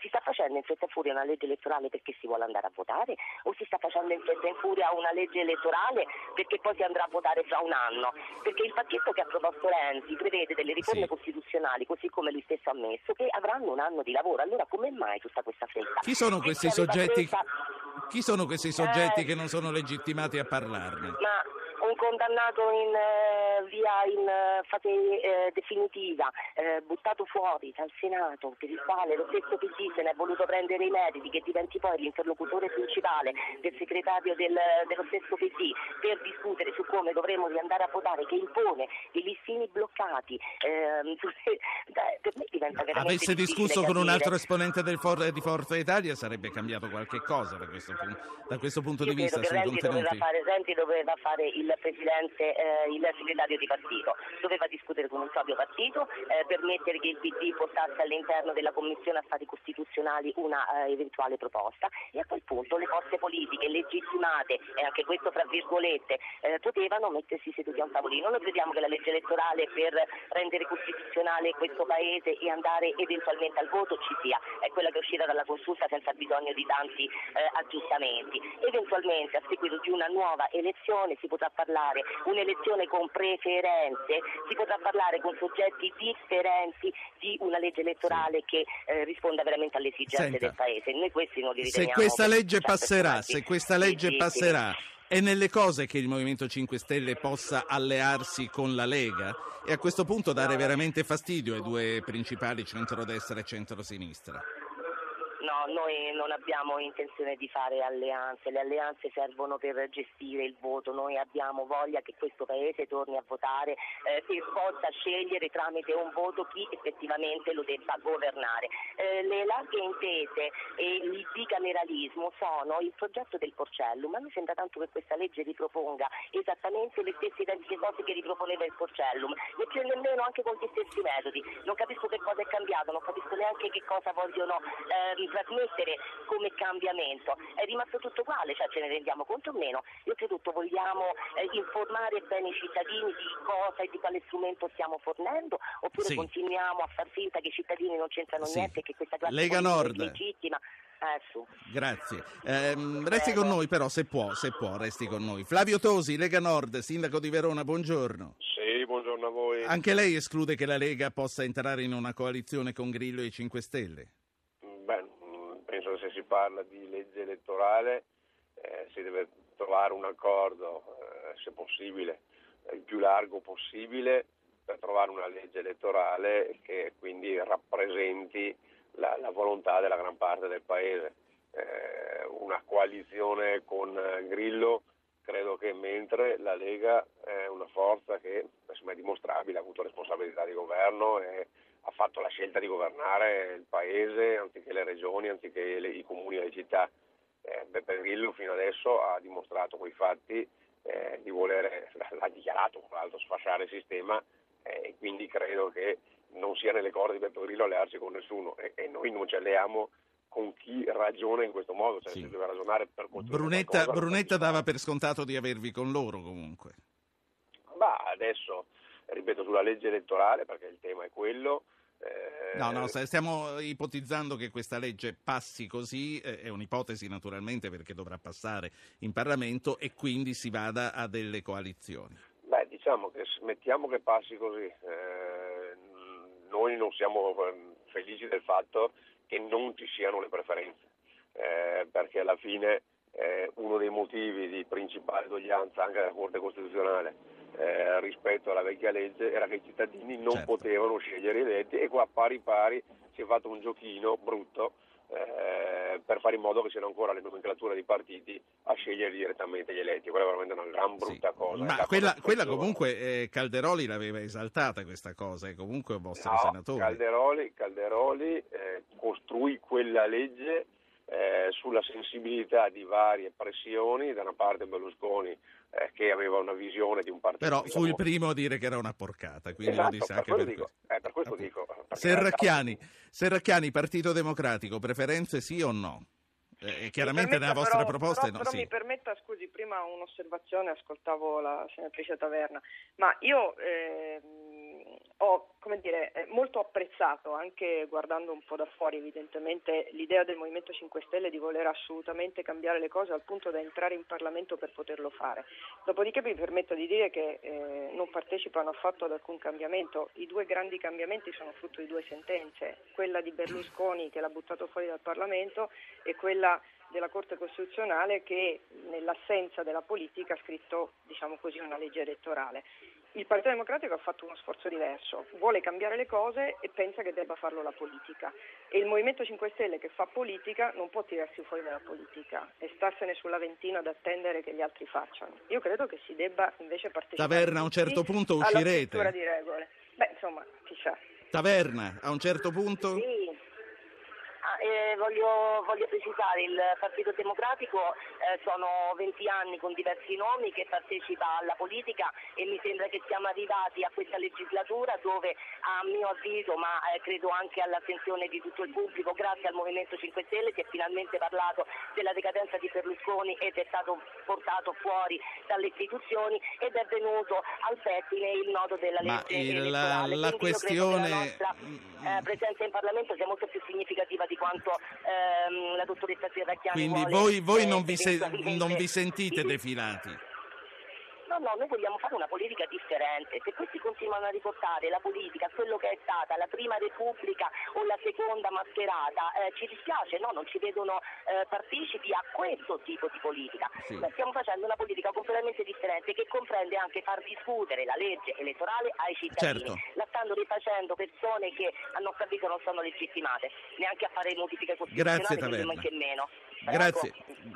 si sta facendo in fretta e furia una legge elettorale perché si vuole andare a votare o si sta facendo in fretta e furia una legge elettorale perché poi si andrà a votare fra un anno? Perché il pacchetto che ha proposto Renzi prevede delle riforme costituzionali, così come lui stesso ha ammesso, che avranno un anno di lavoro. Allora come mai tutta questa fretta? Chi sono questi soggetti? fretta- Chi sono questi soggetti Eh, che non sono legittimati a parlarne? ma un condannato in eh, via in eh, fase eh, definitiva, eh, buttato fuori dal Senato, per il quale lo stesso PD se ne è voluto prendere i meriti, che diventi poi l'interlocutore principale del segretario del- dello stesso PD per discutere su come dovremmo riandare a votare, che impone i listini bloccati. ehm, [laughs] per me diventa veramente Avesse discusso con un capire. altro esponente For- di Forza Italia sarebbe cambiato qualche cosa da questo, da questo punto Io di vista sui Renzi doveva, contenuti. fare, Renzi doveva fare il presidente, eh, il segretario di partito, doveva discutere con il proprio partito, eh, permettere che il PD portasse all'interno della Commissione Affari Costituzionali una eh, eventuale proposta e a quel punto le forze politiche legittimate, e anche questo fra virgolette, eh, potevano mettersi seduti a un tavolino. Noi crediamo che la legge elettorale per rendere costituzionale questo Paese e andare eventualmente al voto ci sia, è quella che è uscita dalla consulta senza bisogno di tanti eh, aggiustamenti. Eventualmente a seguito di una nuova elezione si potrà parlare un'elezione con preferenze, si potrà parlare con soggetti differenti di una legge elettorale che eh, risponda veramente alle esigenze Senta, del Paese. Noi questi non li Se riteniamo questa per- legge passerà, se questa Sì, legge sì, passerà, sì. è nelle cose che il Movimento 5 Stelle possa allearsi con la Lega e a questo punto dare veramente fastidio ai due principali centrodestra e centrosinistra. No, noi non abbiamo intenzione di fare alleanze, le alleanze servono per gestire il voto, noi abbiamo voglia che questo Paese torni a votare eh, e possa scegliere tramite un voto chi effettivamente lo debba governare. Eh, le larghe intese e il bicameralismo sono il progetto del Porcellum, a me sembra tanto che questa legge riproponga esattamente le stesse identiche cose che riproponeva il Porcellum, né più né meno anche con gli stessi metodi. Non capisco che cosa è cambiato, non capisco neanche che cosa vogliono ehm, trasmettere come cambiamento. È rimasto tutto uguale, cioè ce ne rendiamo conto o meno. Io oltretutto vogliamo eh, informare bene i cittadini di cosa e di quale strumento stiamo fornendo oppure Sì. continuiamo a far finta che i cittadini non c'entrano Sì. niente e che questa classe Lega Nord. è legittima. Eh, su. Grazie. Ehm, resti con noi però, se può, se può, resti con noi. Flavio Tosi, Lega Nord, sindaco di Verona, buongiorno. Sì, buongiorno a voi. Anche lei esclude che la Lega possa entrare in una coalizione con Grillo e i 5 Stelle? Che se si parla di legge elettorale eh, si deve trovare un accordo, eh, se possibile, il più largo possibile per trovare una legge elettorale che quindi rappresenti la, la volontà della gran parte del Paese. Eh, una coalizione con Grillo credo che mentre la Lega è una forza che insomma, è dimostrabile, ha avuto responsabilità di governo e ha fatto la scelta di governare il paese anziché le regioni, anziché le- i comuni e le città. Eh, Beppe Grillo fino adesso ha dimostrato con i fatti eh, di volere, [laughs] l'ha dichiarato tra l'altro, sfasciare il sistema eh, e quindi credo che non sia nelle corde di Beppe Grillo allearsi con nessuno e, e noi non ci alleiamo con chi ragiona in questo modo, cioè si deve ragionare per costruire Brunetta, qualcosa, Brunetta dava per scontato di avervi con loro comunque. Ma adesso, ripeto, sulla legge elettorale, perché il tema è quello. eh, No, no, stiamo ipotizzando che questa legge passi così, eh, è un'ipotesi naturalmente perché dovrà passare in Parlamento e quindi si vada a delle coalizioni. Beh, diciamo che mettiamo che passi così. eh, noi non siamo eh, felici del fatto che non ci siano le preferenze, eh, perché alla fine eh, uno dei motivi di principale doglianza anche della Corte Costituzionale eh, rispetto alla vecchia legge era che i cittadini non Certo. potevano scegliere i eletti e qua pari pari si è fatto un giochino brutto eh, per fare in modo che siano ancora le nomenclature dei partiti a scegliere direttamente gli eletti. Quella è veramente una gran brutta cosa. È Ma la quella, cosa quella comunque eh, Calderoli l'aveva esaltata questa cosa, è comunque un vostro No, senatore. Calderoli, Calderoli eh, costruì quella legge eh, sulla sensibilità di varie pressioni, da una parte Berlusconi eh, che aveva una visione di un partito. Però fu il primo a dire che era una porcata, quindi lo Esatto, disse per anche per dico, questo. eh, per questo dico. perché Serracchiani, Serracchiani, Partito Democratico, preferenze sì o no? Eh, chiaramente Mi nella vostra però- proposta però, no, però sì. mi permetta, scusi, prima un'osservazione, ascoltavo la senatrice Taverna, ma io ehm, ho, come dire, eh, molto apprezzato, anche guardando un po' da fuori evidentemente, l'idea del Movimento 5 Stelle di voler assolutamente cambiare le cose al punto da entrare in Parlamento per poterlo fare. Dopodiché mi permetto di dire che eh, non partecipano affatto ad alcun cambiamento. I due grandi cambiamenti sono frutto di due sentenze, quella di Berlusconi che l'ha buttato fuori dal Parlamento e quella della Corte Costituzionale che nell'assenza della politica ha scritto diciamo così, una legge elettorale. Il Partito Democratico ha fatto uno sforzo diverso, vuole cambiare le cose e pensa che debba farlo la politica. E il Movimento 5 Stelle che fa politica non può tirarsi fuori dalla politica e starsene sull'Aventino ad attendere che gli altri facciano. Io credo che si debba invece partecipare Taverna, a un certo punto alla uscirete. scrittura di regole. Beh, insomma, chissà. Taverna, a un certo punto? Sì. Eh, voglio, voglio precisare, il Partito Democratico eh, sono 20 anni con diversi nomi che partecipa alla politica e mi sembra che siamo arrivati a questa legislatura dove a mio avviso, ma eh, credo anche all'attenzione di tutto il pubblico, grazie al Movimento 5 Stelle si è finalmente parlato della decadenza di Berlusconi ed è stato portato fuori dalle istituzioni ed è venuto al pettine il nodo della Ma legge il- elettorale. la che questione- la nostra eh, presenza in Parlamento sia molto più significativa di quanto ehm, la dottoressa Serracchiani Quindi voi, voi non, vi se- non vi sentite defilati? No, no, noi vogliamo fare una politica differente. Se questi continuano a riportare la politica quello che è stata la prima repubblica o la seconda mascherata, eh, ci dispiace, no, non ci vedono eh, partecipi a questo tipo di politica. Sì. Stiamo facendo una politica completamente differente che comprende anche far discutere la legge elettorale ai cittadini. Certo. La stanno rifacendo persone che a nostro avviso non sono legittimate neanche a fare modifiche costituzionali, Grazie, che meno. Grazie,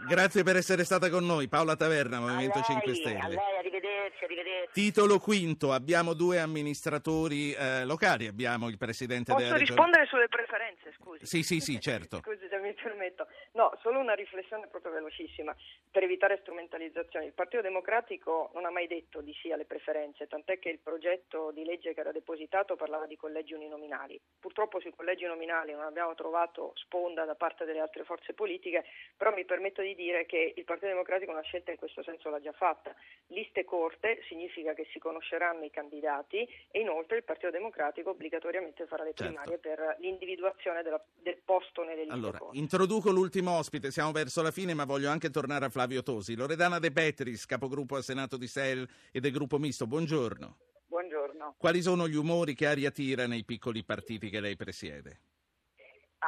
grazie per essere stata con noi. Paola Taverna, Movimento 5 A Stelle. lei, arrivederci, arrivederci. Titolo quinto, abbiamo due amministratori eh, locali, abbiamo il presidente Posso della regione. rispondere sulle preferenze, scusi? Sì, sì, sì, certo. [laughs] Scusi se mi permetto. No, solo una riflessione proprio velocissima per evitare strumentalizzazioni. Il Partito Democratico non ha mai detto di sì alle preferenze, tant'è che il progetto di legge che era depositato parlava di collegi uninominali. Purtroppo sui collegi nominali non abbiamo trovato sponda da parte delle altre forze politiche, però mi permetto di dire che il Partito Democratico una scelta in questo senso l'ha già fatta. Liste corte significa che si conosceranno i candidati e inoltre il Partito Democratico obbligatoriamente farà le Certo. primarie per l'individuazione della- del posto nelle liste Allora, corte. introduco l'ultimo ospite, siamo verso la fine, ma voglio anche tornare a Flavio Tosi. Loredana De Petris, capogruppo al Senato di SEL e del gruppo misto, buongiorno. Buongiorno. Quali sono gli umori che aria tira nei piccoli partiti che lei presiede?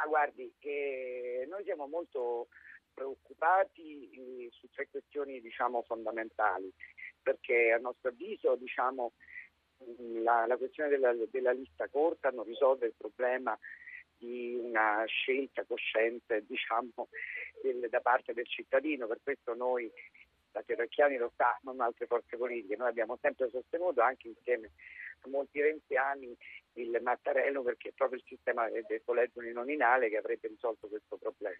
Ah, guardi, che noi siamo molto preoccupati eh, su tre questioni diciamo, fondamentali, perché a nostro avviso diciamo, mh, la, la questione della, della lista corta non risolve il problema di una scelta cosciente [laughs] diciamo, del- da parte del cittadino, per questo noi la Terracchiani lo sa, non altre forze politiche, noi abbiamo sempre sostenuto anche insieme a molti renziani il Mattarello perché è proprio il sistema del collegio uninominale che avrebbe risolto questo problema.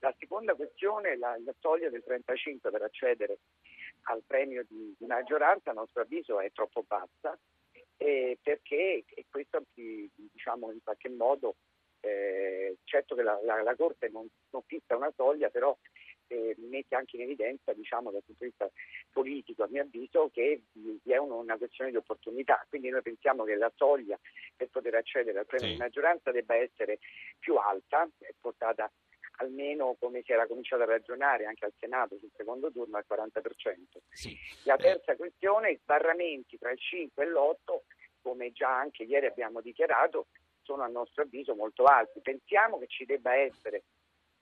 La seconda questione è la, la soglia del 35 per accedere al premio di, di maggioranza, a nostro avviso è troppo bassa eh, perché e questo di- diciamo in qualche modo eh, certo che la, la- la Corte non, non fissa una soglia però eh, mette anche in evidenza diciamo dal punto di vista politico a mio avviso che vi è un- una questione di opportunità quindi noi pensiamo che la soglia per poter accedere al premio Sì. di maggioranza debba essere più alta è portata almeno come si era cominciato a ragionare anche al Senato sul secondo turno al 40%. La terza questione, i sbarramenti tra il 5 e l'8, come già anche ieri abbiamo dichiarato, sono a nostro avviso molto alti. Pensiamo che ci debba essere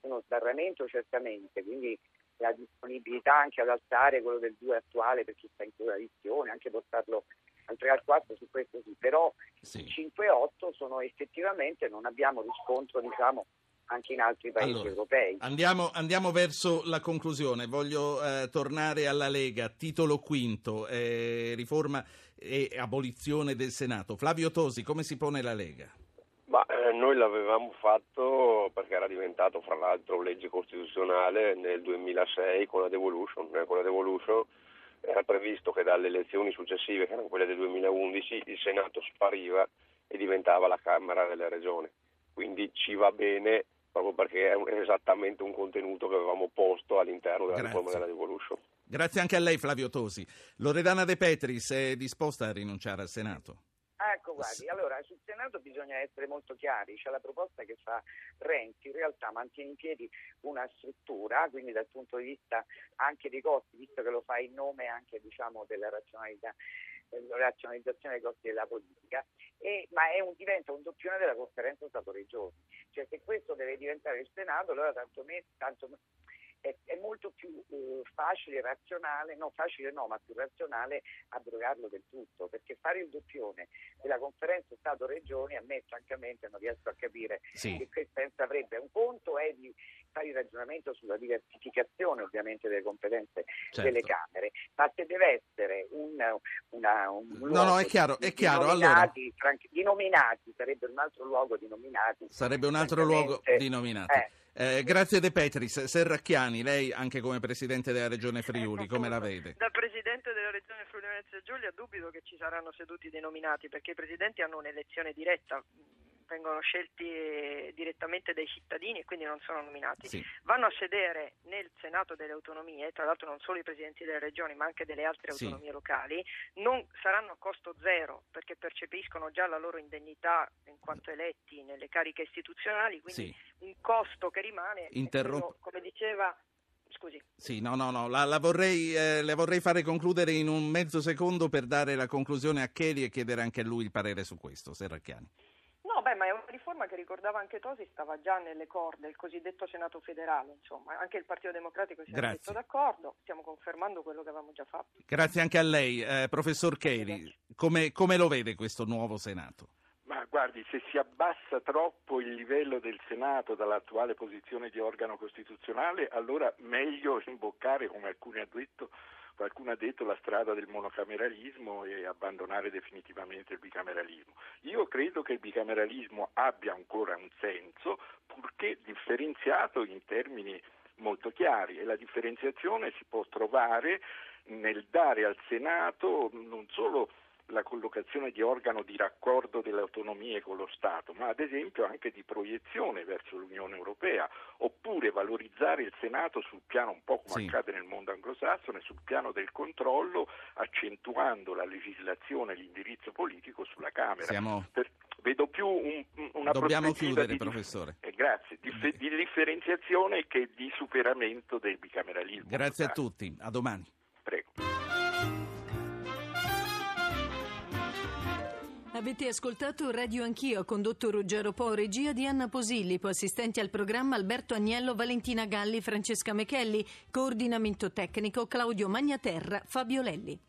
uno sbarramento certamente, quindi la disponibilità anche ad alzare quello del 2 attuale per chi sta in coalizione, anche portarlo al 3 al 4 su questo sì, però Sì. i 5-8 sono effettivamente, non abbiamo riscontro diciamo anche in altri paesi Allora, europei. Andiamo, andiamo verso la conclusione. Voglio eh, tornare alla Lega, titolo quinto, eh, riforma e abolizione del Senato. Flavio Tosi, come si pone la Lega? Ma eh, noi l'avevamo fatto perché era diventato fra l'altro legge costituzionale nel 2006 con la devolution. Eh, con la devolution era previsto che dalle elezioni successive, che erano quelle del 2011, il Senato spariva e diventava la Camera delle Regioni. Quindi ci va bene proprio perché è esattamente un contenuto che avevamo posto all'interno della Grazie. riforma della devolution. Grazie anche a lei, Flavio Tosi. Loredana De Petris è disposta a rinunciare al Senato? Ecco, guardi, allora sul Senato bisogna essere molto chiari, c'è la proposta che fa Renzi, in realtà mantiene in piedi una struttura, quindi dal punto di vista anche dei costi, visto che lo fa in nome anche diciamo, della razionalità della razionalizzazione dei costi della politica, e- ma è un, diventa un doppione della conferenza Stato-Regioni. Cioè se questo deve diventare il Senato, allora tanto, me- tanto è, è molto più eh, facile, razionale, no facile no, ma più razionale abrogarlo del tutto, perché fare il doppione della conferenza Stato-Regioni a me francamente non riesco a capire Sì. che che senso avrebbe. Un conto è di fare il ragionamento sulla diversificazione ovviamente delle competenze Certo. delle Camere, ma se deve essere un, una, un No, luogo no, è chiaro, di, è chiaro. Di Allora, nominati, franch- di nominati, sarebbe un altro luogo di nominati. sarebbe un altro luogo di nominati. eh, Eh, grazie De Petris. Serracchiani, lei anche come Presidente della Regione Friuli, come la vede? Da Presidente della Regione Friuli Venezia Giulia dubito che ci saranno seduti dei nominati perché i Presidenti hanno un'elezione diretta, vengono scelti direttamente dai cittadini e quindi non sono nominati. Sì. Vanno a sedere nel Senato delle autonomie, tra l'altro non solo i Presidenti delle regioni ma anche delle altre Sì. autonomie locali, non saranno a costo zero perché percepiscono già la loro indennità in quanto eletti nelle cariche istituzionali, quindi Sì. un costo che rimane, Interrom- quello, come diceva, scusi. Sì, no, no, no, la, la vorrei, eh, le vorrei fare concludere in un mezzo secondo per dare la conclusione a Cheli e chiedere anche a lui il parere su questo, Serracchiani. No, beh, ma è una riforma che ricordava anche Tosi, stava già nelle corde, il cosiddetto Senato federale, insomma, anche il Partito Democratico si è detto d'accordo, stiamo confermando quello che avevamo già fatto. Grazie anche a lei, eh, professor Cheli. Come, come lo vede questo nuovo Senato? Ma guardi, se si abbassa troppo il livello del Senato dall'attuale posizione di organo costituzionale, allora meglio imboccare, come alcuni ha detto, qualcuno ha detto, la strada del monocameralismo e abbandonare definitivamente il bicameralismo. Io credo che il bicameralismo abbia ancora un senso, purché differenziato in termini molto chiari e la differenziazione si può trovare nel dare al Senato non solo la collocazione di organo di raccordo delle autonomie con lo Stato, ma ad esempio anche di proiezione verso l'Unione Europea, oppure valorizzare il Senato sul piano un po' come Sì. accade nel mondo anglosassone, sul piano del controllo, accentuando la legislazione e l'indirizzo politico sulla Camera. Siamo- Per- vedo più un- un- una Dobbiamo chiudere, di, professore. eh, grazie, di, di differenziazione che di superamento del bicameralismo. Grazie a tutti, a domani. Prego. Avete ascoltato Radio Anch'io, condotto Ruggero Po, regia di Anna Posillipo, assistenti al programma Alberto Agnello, Valentina Galli, Francesca Mechelli, coordinamento tecnico Claudio Magnaterra, Fabio Lelli.